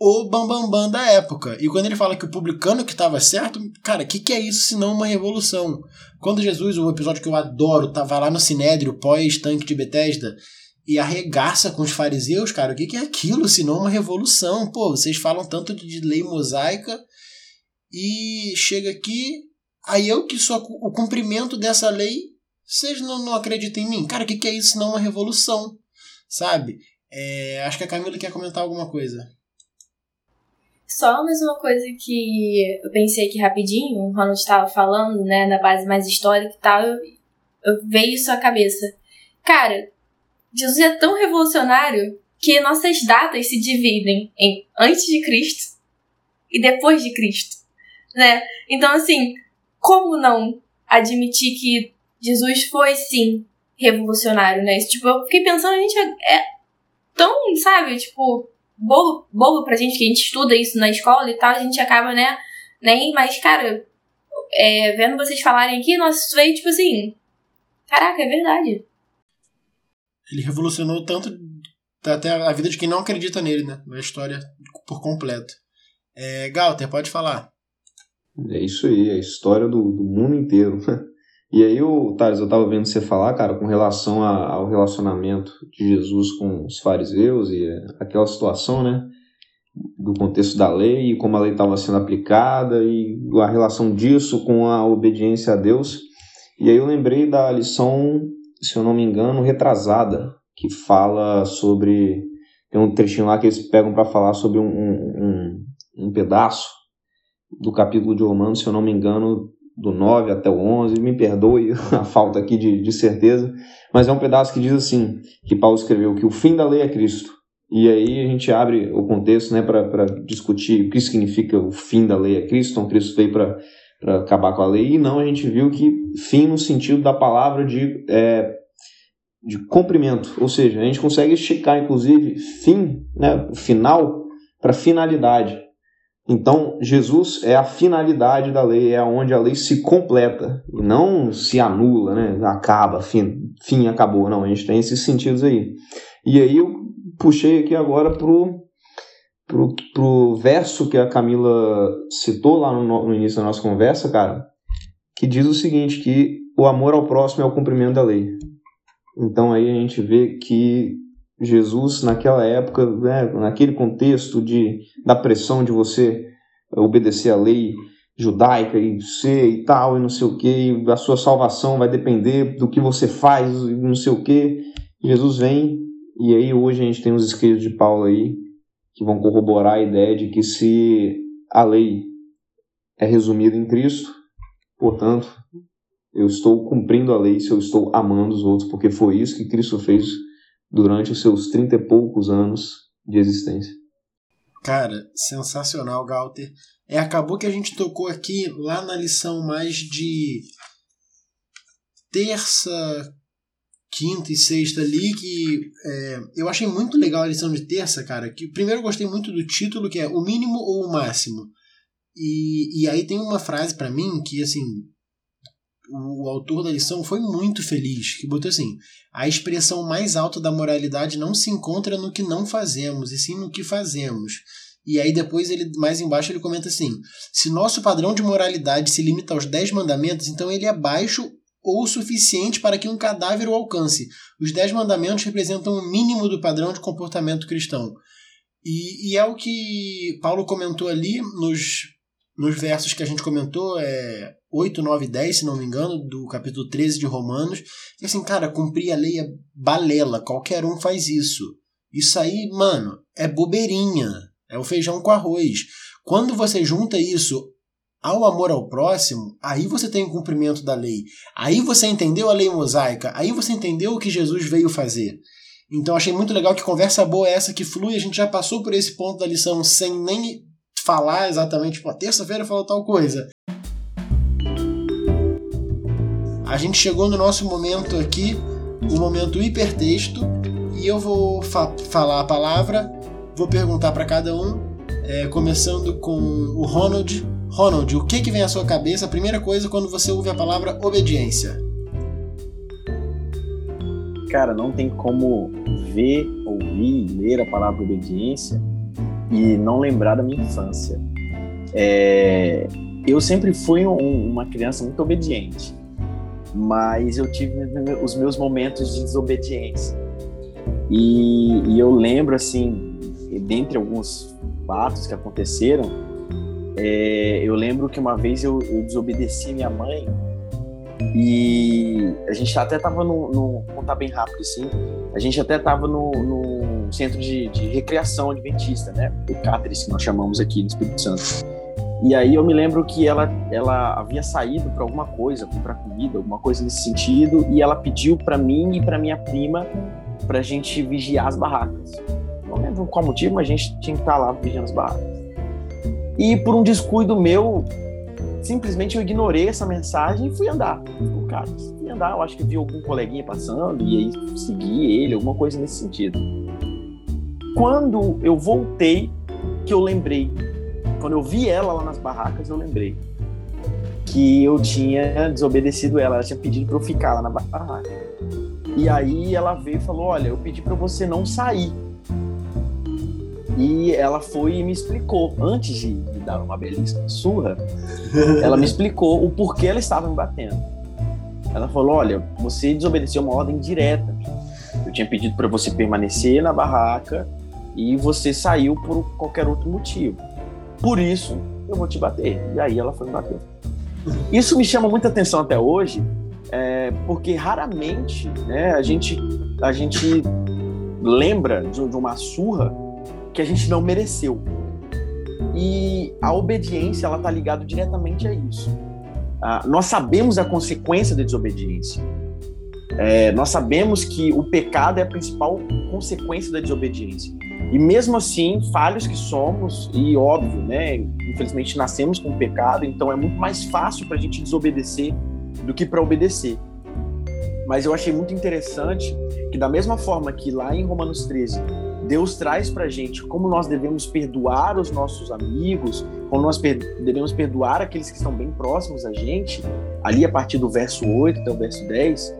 o bambambam bam, bam da época. E quando ele fala que o publicano que estava certo, cara, o que, que é isso se não uma revolução? Quando Jesus, o episódio que eu adoro, estava lá no Sinédrio, pós-tanque de Betesda, e arregaça com os fariseus, cara, o que, que é aquilo se não uma revolução? Pô, vocês falam tanto de lei mosaica e chega aqui, aí eu que sou o cumprimento dessa lei, vocês não, não acreditam em mim? Cara, o que, que é isso não uma revolução? Sabe? É, acho que a Camila quer comentar alguma coisa. Só mais uma coisa que eu pensei aqui rapidinho, o Ronald estava falando, né, na base mais histórica e tal, eu, eu veio isso à cabeça. Cara, Jesus é tão revolucionário que nossas datas se dividem em antes de Cristo e depois de Cristo, né? Então, assim, como não admitir que Jesus foi, sim, revolucionário, né? Tipo, eu fiquei pensando, a gente é, é tão, sabe, tipo, bobo, bobo pra gente que a gente estuda isso na escola e tal, a gente acaba, né, nem, mas, cara, é, vendo vocês falarem aqui, nossa, isso veio, tipo assim, caraca, é verdade. Ele revolucionou tanto até a vida de quem não acredita nele, né? A história por completo. É, Galter, pode falar. É isso aí, é a história do, do mundo inteiro. E aí, o Thales, eu estava vendo você falar, cara, com relação a, ao relacionamento de Jesus com os fariseus e aquela situação, né? do contexto da lei e como a lei estava sendo aplicada e a relação disso com a obediência a Deus. E aí eu lembrei da lição, se eu não me engano, retrasada, que fala sobre. Tem um trechinho lá que eles pegam para falar sobre um, um, um, pedaço do capítulo de Romanos, se eu não me engano, do 9 até o 11. Me perdoe a falta aqui de, de certeza, mas é um pedaço que diz assim: que Paulo escreveu que o fim da lei é Cristo e aí a gente abre o contexto né, para discutir o que significa o fim da lei a Cristo. Então, Cristo veio para acabar com a lei. E não, a gente viu que fim no sentido da palavra de, é, de cumprimento. Ou seja, a gente consegue esticar, inclusive, fim, né, final, para finalidade. Então, Jesus é a finalidade da lei, é onde a lei se completa, e não se anula, né? acaba, fim, fim acabou. Não, a gente tem esses sentidos aí. E aí, puxei aqui agora pro, pro, pro verso que a Camila citou lá no, no início da nossa conversa, cara, que diz o seguinte, que o amor ao próximo é o cumprimento da lei. Então aí a gente vê que Jesus naquela época, né, naquele contexto de da pressão de você obedecer à lei judaica e ser e tal e não sei o que, a sua salvação vai depender do que você faz e não sei o que. Jesus vem e aí hoje a gente tem os escritos de Paulo aí que vão corroborar a ideia de que se a lei é resumida em Cristo, portanto, eu estou cumprindo a lei se eu estou amando os outros, porque foi isso que Cristo fez durante os seus trinta e poucos anos de existência. Cara, sensacional, Galter. É, acabou que a gente tocou aqui lá na lição mais de terça, quinta e sexta ali, que é, eu achei muito legal a lição de terça, cara. Que primeiro eu gostei muito do título, que é o mínimo ou o máximo. E, e aí tem uma frase para mim que, assim, o, o autor da lição foi muito feliz, que botou assim: a expressão mais alta da moralidade não se encontra no que não fazemos, e sim no que fazemos. E aí depois ele mais embaixo ele comenta assim: se nosso padrão de moralidade se limita aos dez mandamentos, então ele é baixo ou suficiente para que um cadáver o alcance. Os Dez Mandamentos representam o mínimo do padrão de comportamento cristão. E, e é o que Paulo comentou ali nos, nos versos que a gente comentou, é 8, 9 e 10, se não me engano, do capítulo 13 de Romanos. E assim, cara, cumprir a lei é balela, qualquer um faz isso. Isso aí, mano, é bobeirinha. É o feijão com arroz. Quando você junta isso ao amor ao próximo, aí você tem o cumprimento da lei. Aí você entendeu a lei mosaica. Aí você entendeu o que Jesus veio fazer. Então achei muito legal que conversa boa é essa que flui. A gente já passou por esse ponto da lição sem nem falar exatamente, tipo, terça-feira falou tal coisa. A gente chegou no nosso momento aqui, o momento hipertexto, e eu vou fa falar a palavra, vou perguntar para cada um, é, começando com o Ronald. Ronald, o que, que vem à sua cabeça, a primeira coisa, quando você ouve a palavra obediência? Cara, não tem como ver, ouvir, ler a palavra obediência e não lembrar da minha infância. É, eu sempre fui um, uma criança muito obediente, mas eu tive os meus momentos de desobediência. E, e eu lembro, assim, dentre alguns fatos que aconteceram, é, eu lembro que uma vez eu, eu, desobedeci minha mãe e a gente até tava no, no contar bem rápido assim, a gente até tava no, no centro de, de, recreação adventista, né? O Cáteres, que nós chamamos aqui no Espírito Santo. E aí eu me lembro que ela, ela havia saído para alguma coisa, para comida, alguma coisa nesse sentido, e ela pediu para mim e para minha prima para a gente vigiar as barracas. Não lembro qual motivo, mas a gente tinha que estar lá vigiando as barracas. E por um descuido meu, simplesmente eu ignorei essa mensagem e fui andar. Cara, fui andar, eu acho que vi algum coleguinha passando e aí segui ele, alguma coisa nesse sentido. Quando eu voltei, que eu lembrei, quando eu vi ela lá nas barracas, eu lembrei que eu tinha desobedecido ela, ela tinha pedido para eu ficar lá na barraca. E aí ela veio e falou: "Olha, eu pedi para você não sair". E ela foi e me explicou, antes de me dar uma belíssima surra, ela me explicou o porquê ela estava me batendo. Ela falou: Olha, você desobedeceu uma ordem direta. Eu tinha pedido para você permanecer na barraca e você saiu por qualquer outro motivo. Por isso, eu vou te bater. E aí ela foi me bater. Isso me chama muita atenção até hoje, é, porque raramente né, a, gente, a gente lembra de, de uma surra que a gente não mereceu. E a obediência ela está ligada diretamente a isso. Ah, nós sabemos a consequência da desobediência. É, nós sabemos que o pecado é a principal consequência da desobediência. E mesmo assim, falhos que somos, e óbvio, né? Infelizmente nascemos com pecado, então é muito mais fácil para a gente desobedecer do que para obedecer. Mas eu achei muito interessante que, da mesma forma que lá em Romanos 13, Deus traz para a gente como nós devemos perdoar os nossos amigos, como nós devemos perdoar aqueles que estão bem próximos a gente, ali a partir do verso 8 até o verso 10,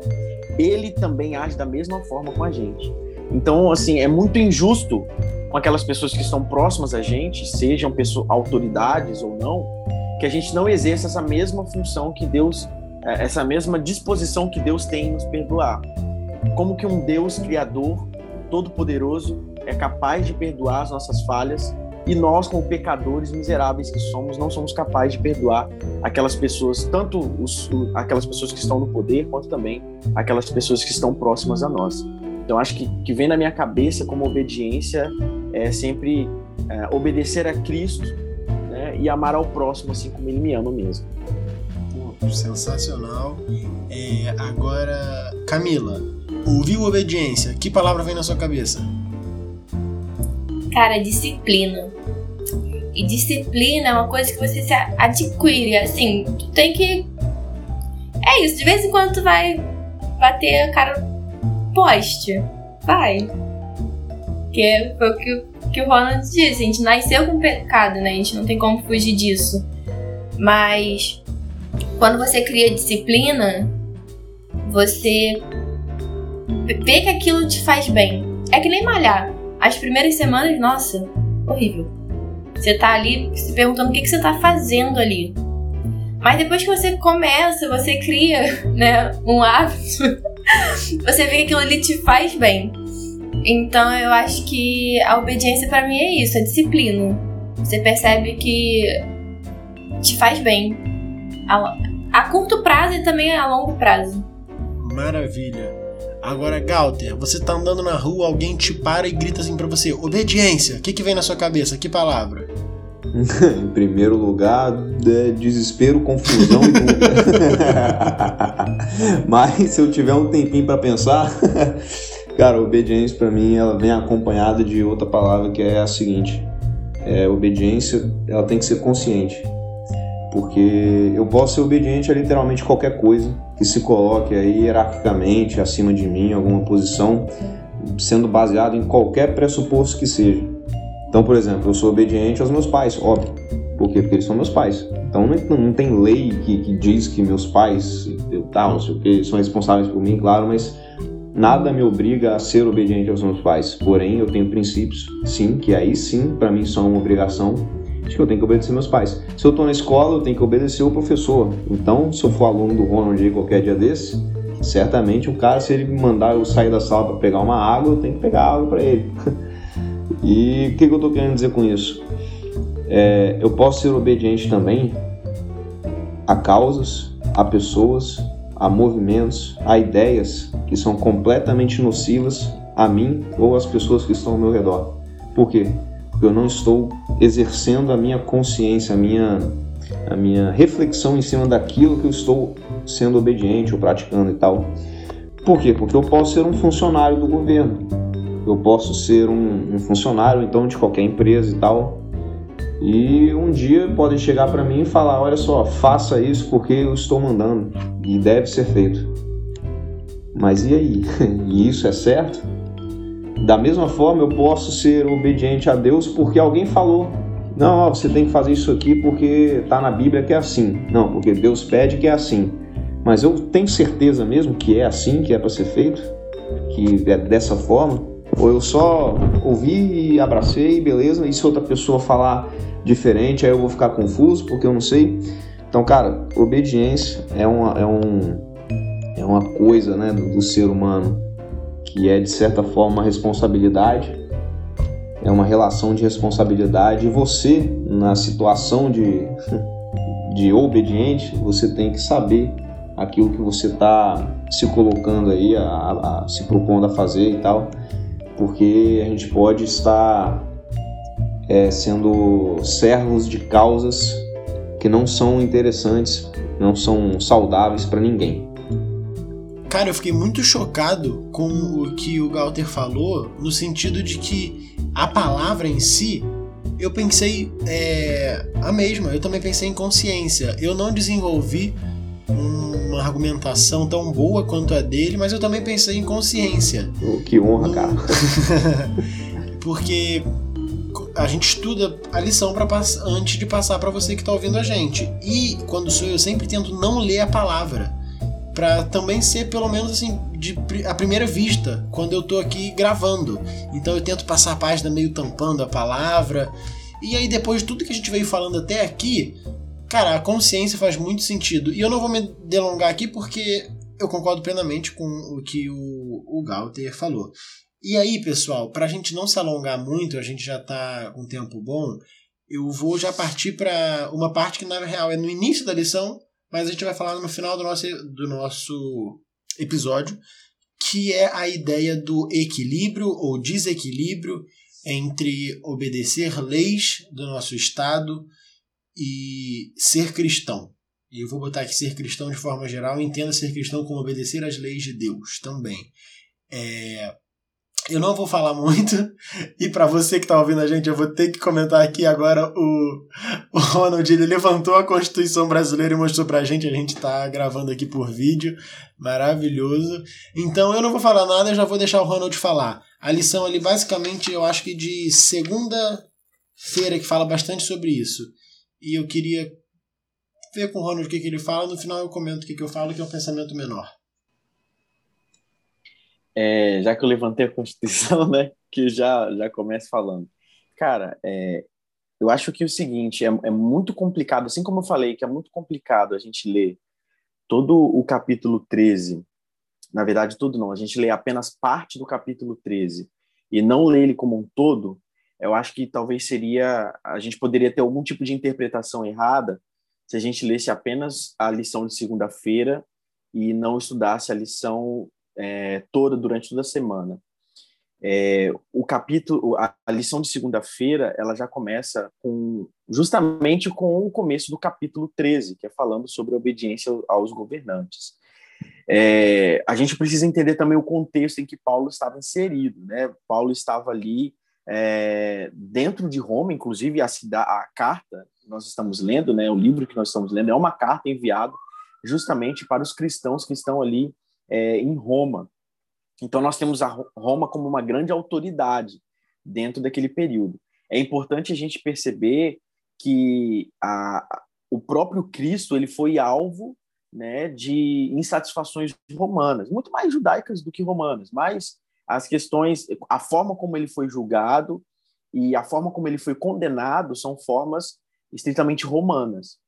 ele também age da mesma forma com a gente. Então, assim, é muito injusto com aquelas pessoas que estão próximas a gente, sejam pessoas, autoridades ou não, que a gente não exerça essa mesma função que Deus, é, essa mesma disposição que Deus tem em nos perdoar. Como que um Deus criador, todo-poderoso, é capaz de perdoar as nossas falhas e nós, como pecadores miseráveis que somos, não somos capazes de perdoar aquelas pessoas, tanto os, aquelas pessoas que estão no poder, quanto também aquelas pessoas que estão próximas a nós. Então, acho que, que vem na minha cabeça como obediência é sempre é, obedecer a Cristo né, e amar ao próximo assim como ele me ama mesmo. Pô, sensacional. É, agora, Camila, ouviu obediência? Que palavra vem na sua cabeça? Cara, disciplina. E disciplina é uma coisa que você se adquire, assim, tu tem que. É isso, de vez em quando tu vai bater a cara poste. Vai. Que foi o que, que o Ronald disse, a gente nasceu com pecado, né? A gente não tem como fugir disso. Mas quando você cria disciplina, você vê que aquilo te faz bem. É que nem malhar. As primeiras semanas, nossa, horrível. Você tá ali se perguntando o que, que você tá fazendo ali. Mas depois que você começa, você cria né, um hábito, você vê que aquilo ali te faz bem. Então eu acho que a obediência para mim é isso, a disciplina. Você percebe que te faz bem. A, a curto prazo e também a longo prazo. Maravilha. Agora, Galter, você tá andando na rua, alguém te para e grita assim pra você: obediência. O que, que vem na sua cabeça? Que palavra? em primeiro lugar, é desespero, confusão e. Mas se eu tiver um tempinho para pensar, cara, obediência para mim ela vem acompanhada de outra palavra que é a seguinte: é, obediência ela tem que ser consciente. Porque eu posso ser obediente a literalmente qualquer coisa que se coloque aí hierarquicamente acima de mim, alguma posição, sendo baseado em qualquer pressuposto que seja. Então, por exemplo, eu sou obediente aos meus pais, óbvio. Por quê? Porque eles são meus pais. Então não, não tem lei que, que, diz que meus pais, eu tal, não sei o que, são responsáveis por mim, claro, mas nada me obriga a ser obediente aos meus pais. Porém, eu tenho princípios, sim, que aí sim, para mim, são uma obrigação de que eu tenho que obedecer meus pais. Se eu estou na escola, eu tenho que obedecer o professor. Então, se eu for aluno do Ronald aí qualquer dia desse, certamente o cara, se ele me mandar eu sair da sala para pegar uma água, eu tenho que pegar água para ele. e o que, que eu estou querendo dizer com isso? É, eu posso ser obediente também a causas, a pessoas, a movimentos, a ideias que são completamente nocivas a mim ou às pessoas que estão ao meu redor. Por quê? Porque eu não estou exercendo a minha consciência, a minha, a minha reflexão em cima daquilo que eu estou sendo obediente ou praticando e tal. Por quê? Porque eu posso ser um funcionário do governo, eu posso ser um, um funcionário então de qualquer empresa e tal. E um dia podem chegar para mim e falar: olha só, faça isso porque eu estou mandando e deve ser feito. Mas e aí? E isso é certo? Da mesma forma, eu posso ser obediente a Deus porque alguém falou. Não, ó, você tem que fazer isso aqui porque está na Bíblia que é assim. Não, porque Deus pede que é assim. Mas eu tenho certeza mesmo que é assim que é para ser feito? Que é dessa forma? Ou eu só ouvi e abracei, beleza? E se outra pessoa falar diferente, aí eu vou ficar confuso porque eu não sei? Então, cara, obediência é uma, é um, é uma coisa né, do, do ser humano que é de certa forma uma responsabilidade, é uma relação de responsabilidade e você, na situação de, de obediente, você tem que saber aquilo que você está se colocando aí, a, a, se propondo a fazer e tal, porque a gente pode estar é, sendo servos de causas que não são interessantes, não são saudáveis para ninguém. Cara, eu fiquei muito chocado com o que o Galter falou, no sentido de que a palavra em si, eu pensei é, a mesma, eu também pensei em consciência. Eu não desenvolvi uma argumentação tão boa quanto a dele, mas eu também pensei em consciência. Que honra, cara. Porque a gente estuda a lição para antes de passar para você que está ouvindo a gente. E quando sou eu, sempre tento não ler a palavra para também ser pelo menos assim de a primeira vista quando eu tô aqui gravando. Então eu tento passar a página meio tampando a palavra. E aí depois de tudo que a gente veio falando até aqui, cara, a consciência faz muito sentido. E eu não vou me delongar aqui porque eu concordo plenamente com o que o, o Galter falou. E aí, pessoal, para a gente não se alongar muito, a gente já está com tempo bom, eu vou já partir para uma parte que na real é no início da lição, mas a gente vai falar no final do nosso, do nosso episódio, que é a ideia do equilíbrio ou desequilíbrio entre obedecer leis do nosso Estado e ser cristão. E eu vou botar aqui ser cristão de forma geral, entenda ser cristão como obedecer às leis de Deus também. É, eu não vou falar muito, e para você que está ouvindo a gente, eu vou ter que comentar aqui agora o, o Ronald, ele levantou a Constituição Brasileira e mostrou pra gente, a gente está gravando aqui por vídeo, maravilhoso. Então eu não vou falar nada, eu já vou deixar o Ronald falar. A lição ali, basicamente, eu acho que de segunda-feira, que fala bastante sobre isso. E eu queria ver com o Ronald o que, que ele fala, no final eu comento o que, que eu falo, que é um pensamento menor é, já que eu levantei a Constituição, né, que já, já começo falando. Cara, é, eu acho que é o seguinte, é, é muito complicado, assim como eu falei, que é muito complicado a gente ler todo o capítulo 13, na verdade tudo não, a gente lê apenas parte do capítulo 13 e não lê ele como um todo, eu acho que talvez seria, a gente poderia ter algum tipo de interpretação errada se a gente lesse apenas a lição de segunda-feira e não estudasse a lição é, toda durante toda a semana. É, o capítulo, a, a lição de segunda-feira, ela já começa com justamente com o começo do capítulo 13, que é falando sobre a obediência aos governantes. É, a gente precisa entender também o contexto em que Paulo estava inserido, né? Paulo estava ali é, dentro de Roma, inclusive a, a carta que nós estamos lendo, né? O livro que nós estamos lendo é uma carta enviada justamente para os cristãos que estão ali é, em Roma. Então, nós temos a Roma como uma grande autoridade dentro daquele período. É importante a gente perceber que a, o próprio Cristo ele foi alvo né, de insatisfações romanas, muito mais judaicas do que romanas, mas as questões, a forma como ele foi julgado e a forma como ele foi condenado são formas estritamente romanas.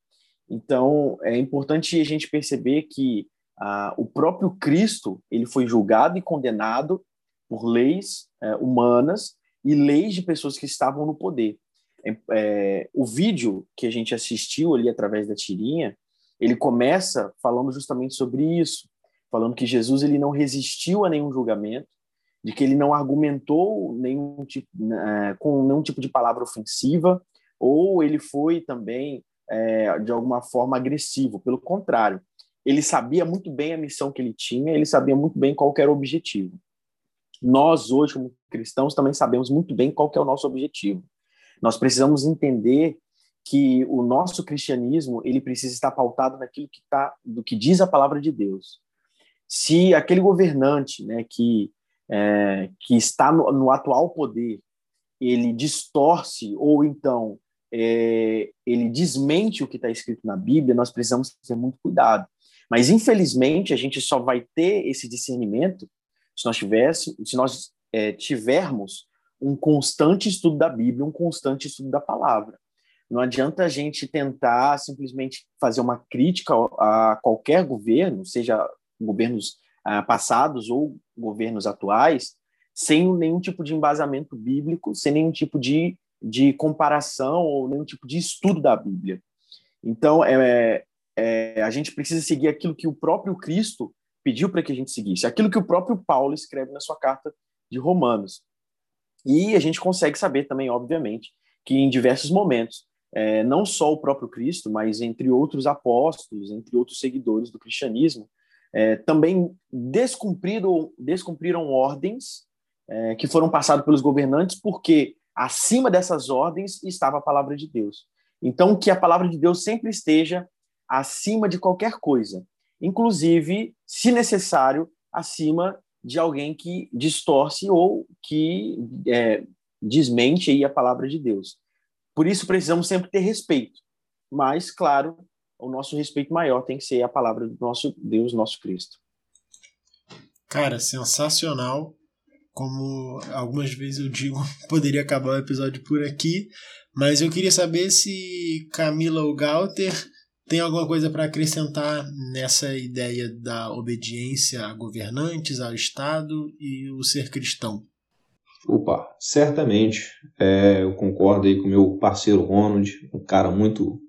Então, é importante a gente perceber que ah, o próprio Cristo ele foi julgado e condenado por leis é, humanas e leis de pessoas que estavam no poder. É, é, o vídeo que a gente assistiu ali através da tirinha, ele começa falando justamente sobre isso, falando que Jesus ele não resistiu a nenhum julgamento, de que ele não argumentou nenhum tipo, com nenhum tipo de palavra ofensiva, ou ele foi também é, de alguma forma agressivo. Pelo contrário, ele sabia muito bem a missão que ele tinha, ele sabia muito bem qual era o objetivo. Nós, hoje, como cristãos, também sabemos muito bem qual é o nosso objetivo. Nós precisamos entender que o nosso cristianismo ele precisa estar pautado naquilo que tá, do que diz a palavra de Deus. Se aquele governante, né, que é, que está no, no, atual poder, ele distorce ou então é, ele desmente o que está escrito na Bíblia, nós precisamos ter muito cuidado. Mas, infelizmente, a gente só vai ter esse discernimento se nós, tivesse, se nós é, tivermos um constante estudo da Bíblia, um constante estudo da palavra. Não adianta a gente tentar simplesmente fazer uma crítica a qualquer governo, seja governos ah, passados ou governos atuais, sem nenhum tipo de embasamento bíblico, sem nenhum tipo de, de comparação ou nenhum tipo de estudo da Bíblia. Então, é, é, a gente precisa seguir aquilo que o próprio Cristo pediu para que a gente seguisse, aquilo que o próprio Paulo escreve na sua carta de Romanos. E a gente consegue saber também, obviamente, que em diversos momentos, é, não só o próprio Cristo, mas entre outros apóstolos, entre outros seguidores do cristianismo, é, também descumpriram, descumpriram ordens é, que foram passadas pelos governantes, porque acima dessas ordens estava a palavra de Deus. Então, que a palavra de Deus sempre esteja acima de qualquer coisa, inclusive, se necessário, acima de alguém que distorce ou que é, desmente aí a palavra de Deus. Por isso precisamos sempre ter respeito, mas claro, o nosso respeito maior tem que ser a palavra do nosso Deus, nosso Cristo. Cara, sensacional. Como algumas vezes eu digo, poderia acabar o episódio por aqui, mas eu queria saber se Camila ou Galter tem alguma coisa para acrescentar nessa ideia da obediência a governantes, ao Estado e o ser cristão. Opa, certamente. É, eu concordo aí com meu parceiro Ronald, um cara muito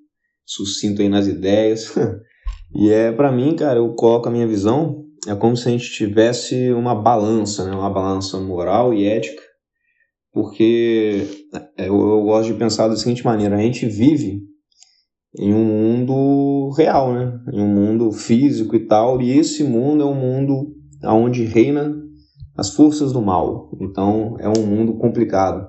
sucinto aí nas ideias. e é para mim, cara, eu coloco a minha visão, é como se a gente tivesse uma balança, né? uma balança moral e ética, porque é, eu, eu gosto de pensar da seguinte maneira, a gente vive em um mundo real, né? Em um mundo físico e tal, e esse mundo é um mundo onde reina as forças do mal. Então é um mundo complicado.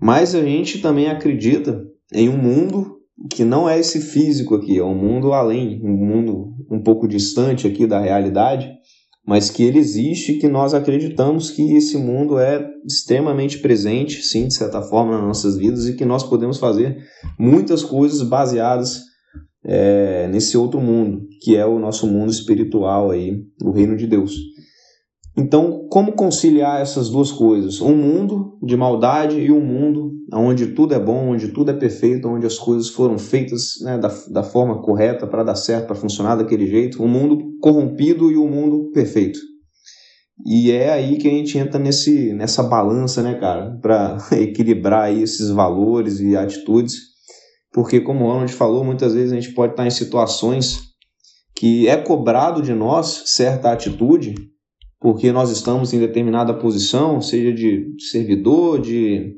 Mas a gente também acredita em um mundo que não é esse físico aqui, é um mundo além, um mundo um pouco distante aqui da realidade, mas que ele existe, que nós acreditamos que esse mundo é extremamente presente, sim, de certa forma, nas nossas vidas e que nós podemos fazer muitas coisas baseadas é, nesse outro mundo, que é o nosso mundo espiritual aí, o reino de Deus. Então, como conciliar essas duas coisas? Um mundo de maldade e um mundo onde tudo é bom, onde tudo é perfeito, onde as coisas foram feitas né, da, da forma correta para dar certo, para funcionar daquele jeito. Um mundo corrompido e um mundo perfeito. E é aí que a gente entra nesse, nessa balança, né, cara, para equilibrar esses valores e atitudes. Porque, como o Ronald falou, muitas vezes a gente pode estar em situações que é cobrado de nós certa atitude porque nós estamos em determinada posição, seja de servidor, de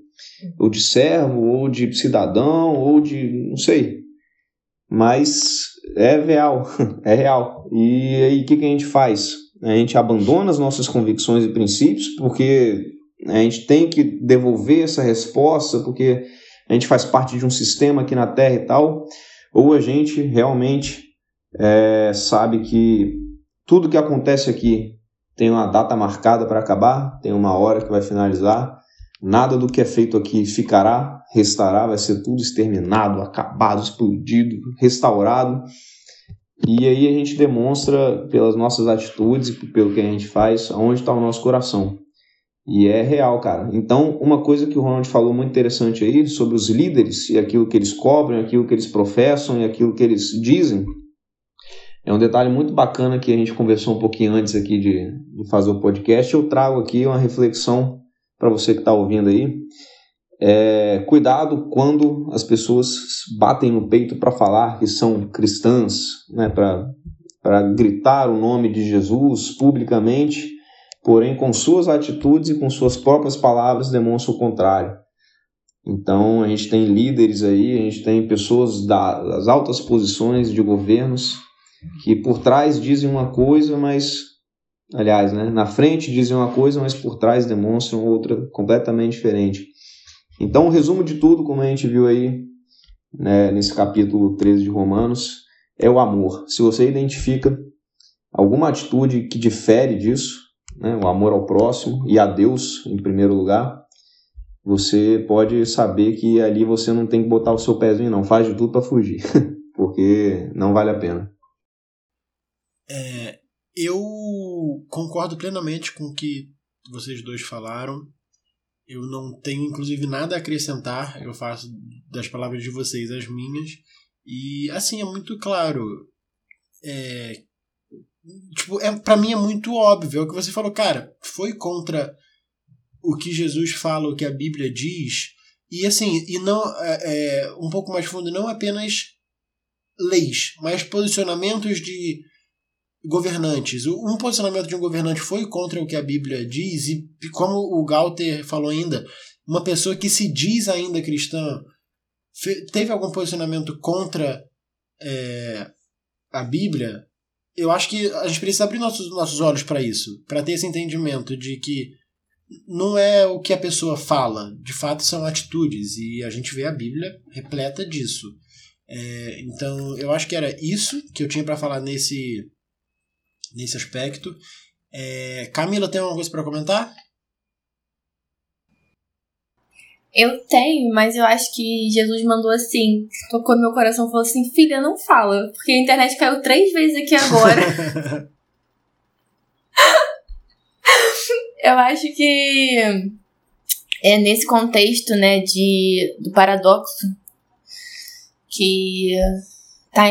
ou de servo, ou de cidadão, ou de não sei. Mas é real, é real. E aí o que, que a gente faz? A gente abandona as nossas convicções e princípios, porque a gente tem que devolver essa resposta, porque a gente faz parte de um sistema aqui na Terra e tal, ou a gente realmente é, sabe que tudo que acontece aqui tem uma data marcada para acabar, tem uma hora que vai finalizar. Nada do que é feito aqui ficará, restará, vai ser tudo exterminado, acabado, explodido, restaurado. E aí a gente demonstra pelas nossas atitudes e pelo que a gente faz onde está o nosso coração. E é real, cara. Então, uma coisa que o Ronald falou muito interessante aí sobre os líderes e aquilo que eles cobrem, aquilo que eles professam e aquilo que eles dizem, é um detalhe muito bacana que a gente conversou um pouquinho antes aqui de, de fazer o podcast. Eu trago aqui uma reflexão para você que está ouvindo aí. É, cuidado quando as pessoas batem no peito para falar que são cristãs, né, para gritar o nome de Jesus publicamente, porém com suas atitudes e com suas próprias palavras demonstram o contrário. Então a gente tem líderes aí, a gente tem pessoas das altas posições de governos que por trás dizem uma coisa, mas aliás, né, na frente dizem uma coisa, mas por trás demonstram outra completamente diferente. Então, o resumo de tudo, como a gente viu aí né, nesse capítulo 13 de Romanos, é o amor. Se você identifica alguma atitude que difere disso, né, o amor ao próximo e a Deus em primeiro lugar, você pode saber que ali você não tem que botar o seu pezinho, não. Faz de tudo para fugir, porque não vale a pena. É, eu concordo plenamente com o que vocês dois falaram. Eu não tenho, inclusive, nada a acrescentar. Eu faço das palavras de vocês as minhas. E, assim, é muito claro. É, tipo, é, para mim é muito óbvio. É o que você falou, cara, foi contra o que Jesus fala, o que a Bíblia diz, e assim, e não é, é, um pouco mais fundo, não apenas leis, mas posicionamentos de governantes. Um posicionamento de um governante foi contra o que a Bíblia diz, e como o Galter falou ainda, uma pessoa que se diz ainda cristã teve algum posicionamento contra é, a Bíblia, eu acho que a gente precisa abrir nossos, nossos olhos para isso, para ter esse entendimento de que não é o que a pessoa fala, de fato são atitudes, e a gente vê a Bíblia repleta disso. É, então, eu acho que era isso que eu tinha para falar nesse, nesse aspecto. É, Camila, tem alguma coisa para comentar? Eu tenho, mas eu acho que Jesus mandou assim, tocou no meu coração e falou assim: filha, não fala, porque a internet caiu três vezes aqui agora. eu acho que é nesse contexto, né, de, do paradoxo, que tá,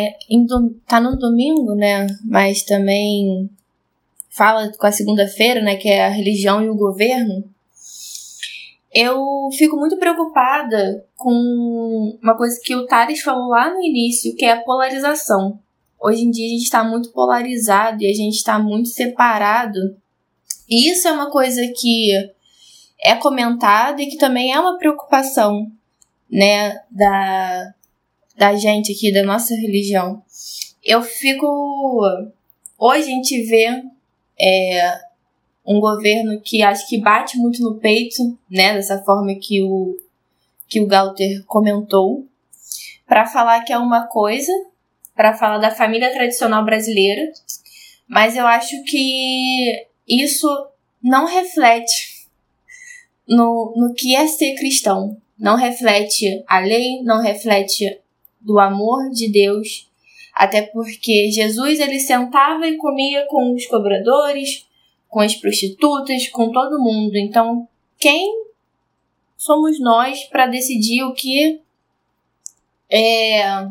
tá no domingo, né, mas também fala com a segunda-feira, né, que é a religião e o governo eu fico muito preocupada com uma coisa que o Thales falou lá no início, que é a polarização. Hoje em dia a gente está muito polarizado e a gente está muito separado. E isso é uma coisa que é comentada e que também é uma preocupação, né, da, da gente aqui, da nossa religião. Eu fico. Hoje a gente vê é, um governo que acho que bate muito no peito, né, dessa forma que o que o Galter comentou, para falar que é uma coisa, para falar da família tradicional brasileira, mas eu acho que isso não reflete no, no que é ser cristão. Não reflete a lei, não reflete do amor de Deus, até porque Jesus ele sentava e comia com os cobradores, com as prostitutas, com todo mundo. Então, quem somos nós para decidir o que é.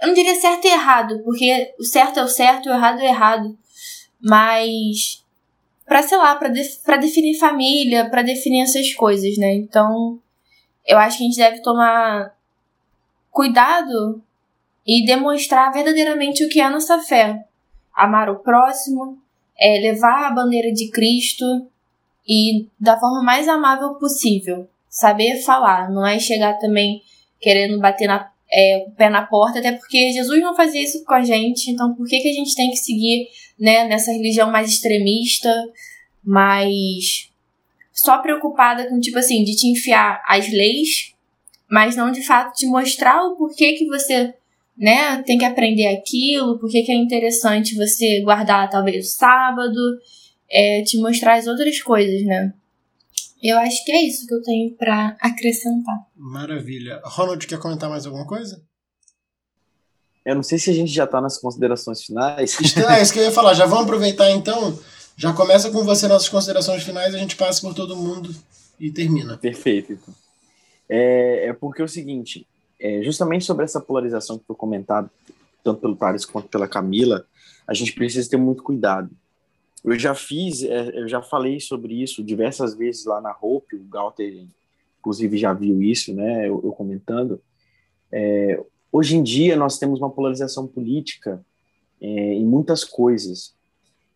Eu não diria certo e errado, porque o certo é o certo o errado é o errado. Mas para sei lá, para de, pra definir família, para definir essas coisas, né? Então, eu acho que a gente deve tomar cuidado e demonstrar verdadeiramente o que é a nossa fé. Amar o próximo, é levar a bandeira de Cristo e da forma mais amável possível. Saber falar, não é chegar também querendo bater na, é, o pé na porta, até porque Jesus não fazia isso com a gente, então por que, que a gente tem que seguir né, nessa religião mais extremista, mais só preocupada com, tipo assim, de te enfiar as leis, mas não de fato te mostrar o porquê que você né? Tem que aprender aquilo, porque que é interessante você guardar talvez o sábado, é, te mostrar as outras coisas, né? Eu acho que é isso que eu tenho para acrescentar. Maravilha. Ronald, quer comentar mais alguma coisa? Eu não sei se a gente já está nas considerações finais. É isso que eu ia falar. Já vamos aproveitar então. Já começa com você nas considerações finais, a gente passa por todo mundo e termina. Perfeito. Então. É, é porque é o seguinte, é, justamente sobre essa polarização que foi comentado, tanto pelo Thales quanto pela Camila, a gente precisa ter muito cuidado. Eu já fiz, é, eu já falei sobre isso diversas vezes lá na Hope, o Galter, inclusive, já viu isso, né, eu, eu comentando. É, hoje em dia, nós temos uma polarização política é, em muitas coisas.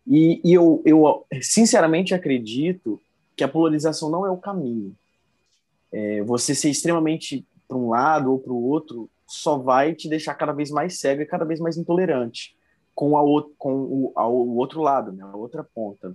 E, e eu, eu, sinceramente, acredito que a polarização não é o caminho. É, você ser extremamente para um lado ou para o outro só vai te deixar cada vez mais cego e cada vez mais intolerante com, a o, com o, outro lado, né, a outra ponta.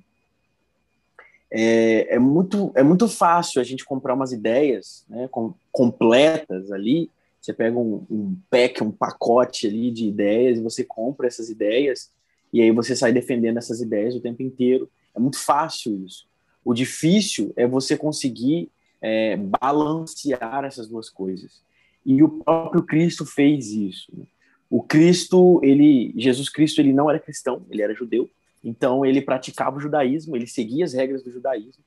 É, é, muito, é muito fácil a gente comprar umas ideias né, com, completas ali. Você pega um, um pack, um pacote ali de ideias e você compra essas ideias e aí você sai defendendo essas ideias o tempo inteiro. É muito fácil isso. O difícil é você conseguir é, balancear essas duas coisas. E o próprio Cristo fez isso. Né? O Cristo, ele, Jesus Cristo, ele não era cristão, ele era judeu. Então ele praticava o judaísmo, ele seguia as regras do judaísmo.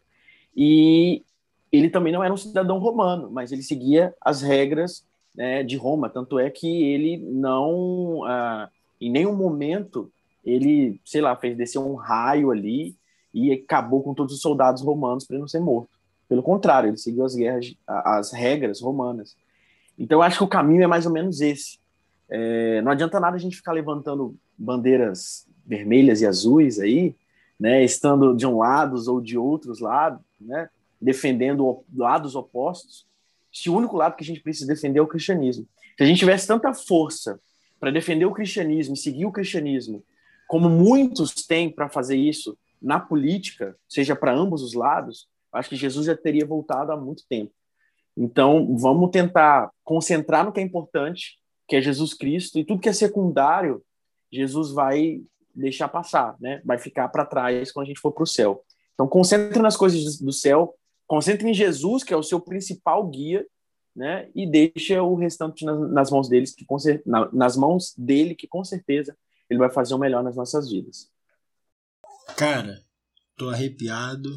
E ele também não era um cidadão romano, mas ele seguia as regras né, de Roma. Tanto é que ele não, ah, em nenhum momento, ele, sei lá, fez descer um raio ali e acabou com todos os soldados romanos para não ser morto. Pelo contrário, ele seguiu as guerras, as regras romanas. Então, eu acho que o caminho é mais ou menos esse. É, não adianta nada a gente ficar levantando bandeiras vermelhas e azuis aí, né, estando de um lado ou de outros lados, né, defendendo lados opostos, se o único lado que a gente precisa defender é o cristianismo. Se a gente tivesse tanta força para defender o cristianismo e seguir o cristianismo, como muitos têm para fazer isso na política, seja para ambos os lados, acho que Jesus já teria voltado há muito tempo. Então, vamos tentar concentrar no que é importante, que é Jesus Cristo, e tudo que é secundário, Jesus vai deixar passar, né? Vai ficar para trás quando a gente for para o céu. Então, concentre nas coisas do céu, concentre em Jesus, que é o seu principal guia, né? E deixa o restante nas, mãos deles, que na, nas mãos dele, que com certeza ele vai fazer o melhor nas nossas vidas. Cara, tô arrepiado.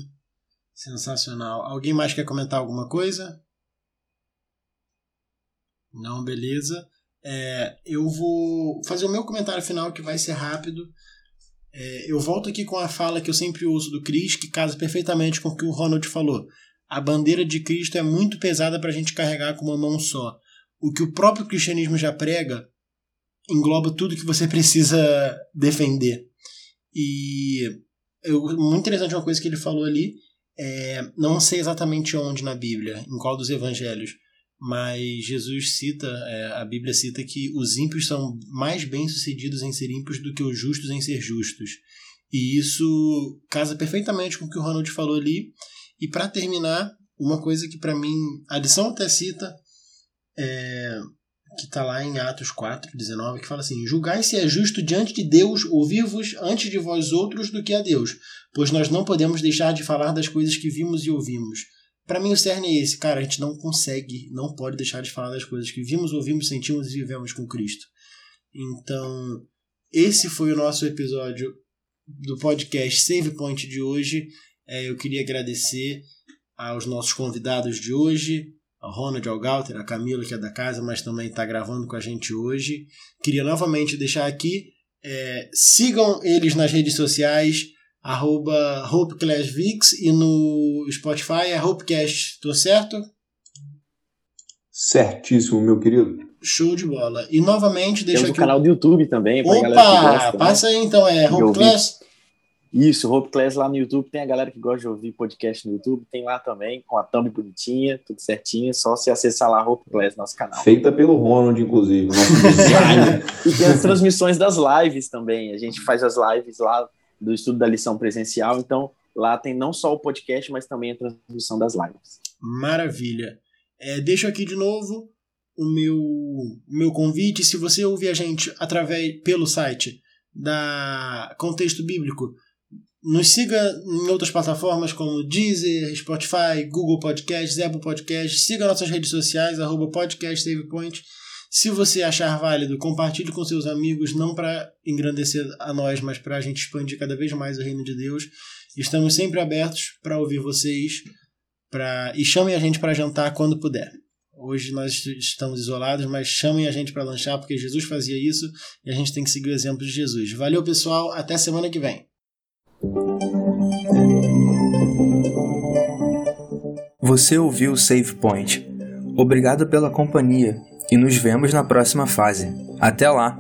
Sensacional. Alguém mais quer comentar alguma coisa? Não, beleza. É, eu vou fazer o meu comentário final que vai ser rápido. É, eu volto aqui com a fala que eu sempre uso do Cris, que casa perfeitamente com o que o Ronald falou. A bandeira de Cristo é muito pesada para a gente carregar com uma mão só. O que o próprio cristianismo já prega engloba tudo que você precisa defender. E eu, muito interessante uma coisa que ele falou ali. É, não sei exatamente onde na Bíblia, em qual dos evangelhos, mas Jesus cita, é, a Bíblia cita que os ímpios são mais bem-sucedidos em ser ímpios do que os justos em ser justos. E isso casa perfeitamente com o que o Ronald falou ali. E para terminar, uma coisa que para mim a lição até cita é, que está lá em Atos 4, 19, que fala assim: Julgai se é justo diante de Deus ouvir-vos antes de vós outros do que a Deus, pois nós não podemos deixar de falar das coisas que vimos e ouvimos para mim o cerne é esse, cara, a gente não consegue, não pode deixar de falar das coisas que vimos, ouvimos, sentimos e vivemos com Cristo. Então, esse foi o nosso episódio do podcast Save Point de hoje. É, eu queria agradecer aos nossos convidados de hoje, Ronald Algalter, a Camila, que é da casa, mas também está gravando com a gente hoje. Queria novamente deixar aqui, é, sigam eles nas redes sociais, arroba HopeClassVix e no Spotify é HopeCast, tô certo? Certíssimo, meu querido. Show de bola. E novamente deixa Temos aqui... o canal do YouTube também. Opa! Gosta, né? passa né? aí então, é HopeClass. Isso, Hope Class lá no YouTube. Tem a galera que gosta de ouvir podcast no YouTube. Tem lá também, com a thumb bonitinha, tudo certinho. Só se acessar lá Hope Class, nosso canal. Feita pelo Ronald, inclusive, e tem as transmissões das lives também. A gente faz as lives lá do estudo da lição presencial. Então, lá tem não só o podcast, mas também a transmissão das lives. Maravilha. É, deixo aqui de novo o meu, meu convite. Se você ouvir a gente através pelo site da Contexto Bíblico, nos siga em outras plataformas como Deezer, Spotify, Google Podcasts, Apple Podcasts. Siga nossas redes sociais, arroba podcast. Se você achar válido, compartilhe com seus amigos, não para engrandecer a nós, mas para a gente expandir cada vez mais o reino de Deus. Estamos sempre abertos para ouvir vocês pra... e chamem a gente para jantar quando puder. Hoje nós estamos isolados, mas chamem a gente para lanchar, porque Jesus fazia isso e a gente tem que seguir o exemplo de Jesus. Valeu, pessoal. Até semana que vem. Você ouviu o Save Point. Obrigado pela companhia e nos vemos na próxima fase. Até lá!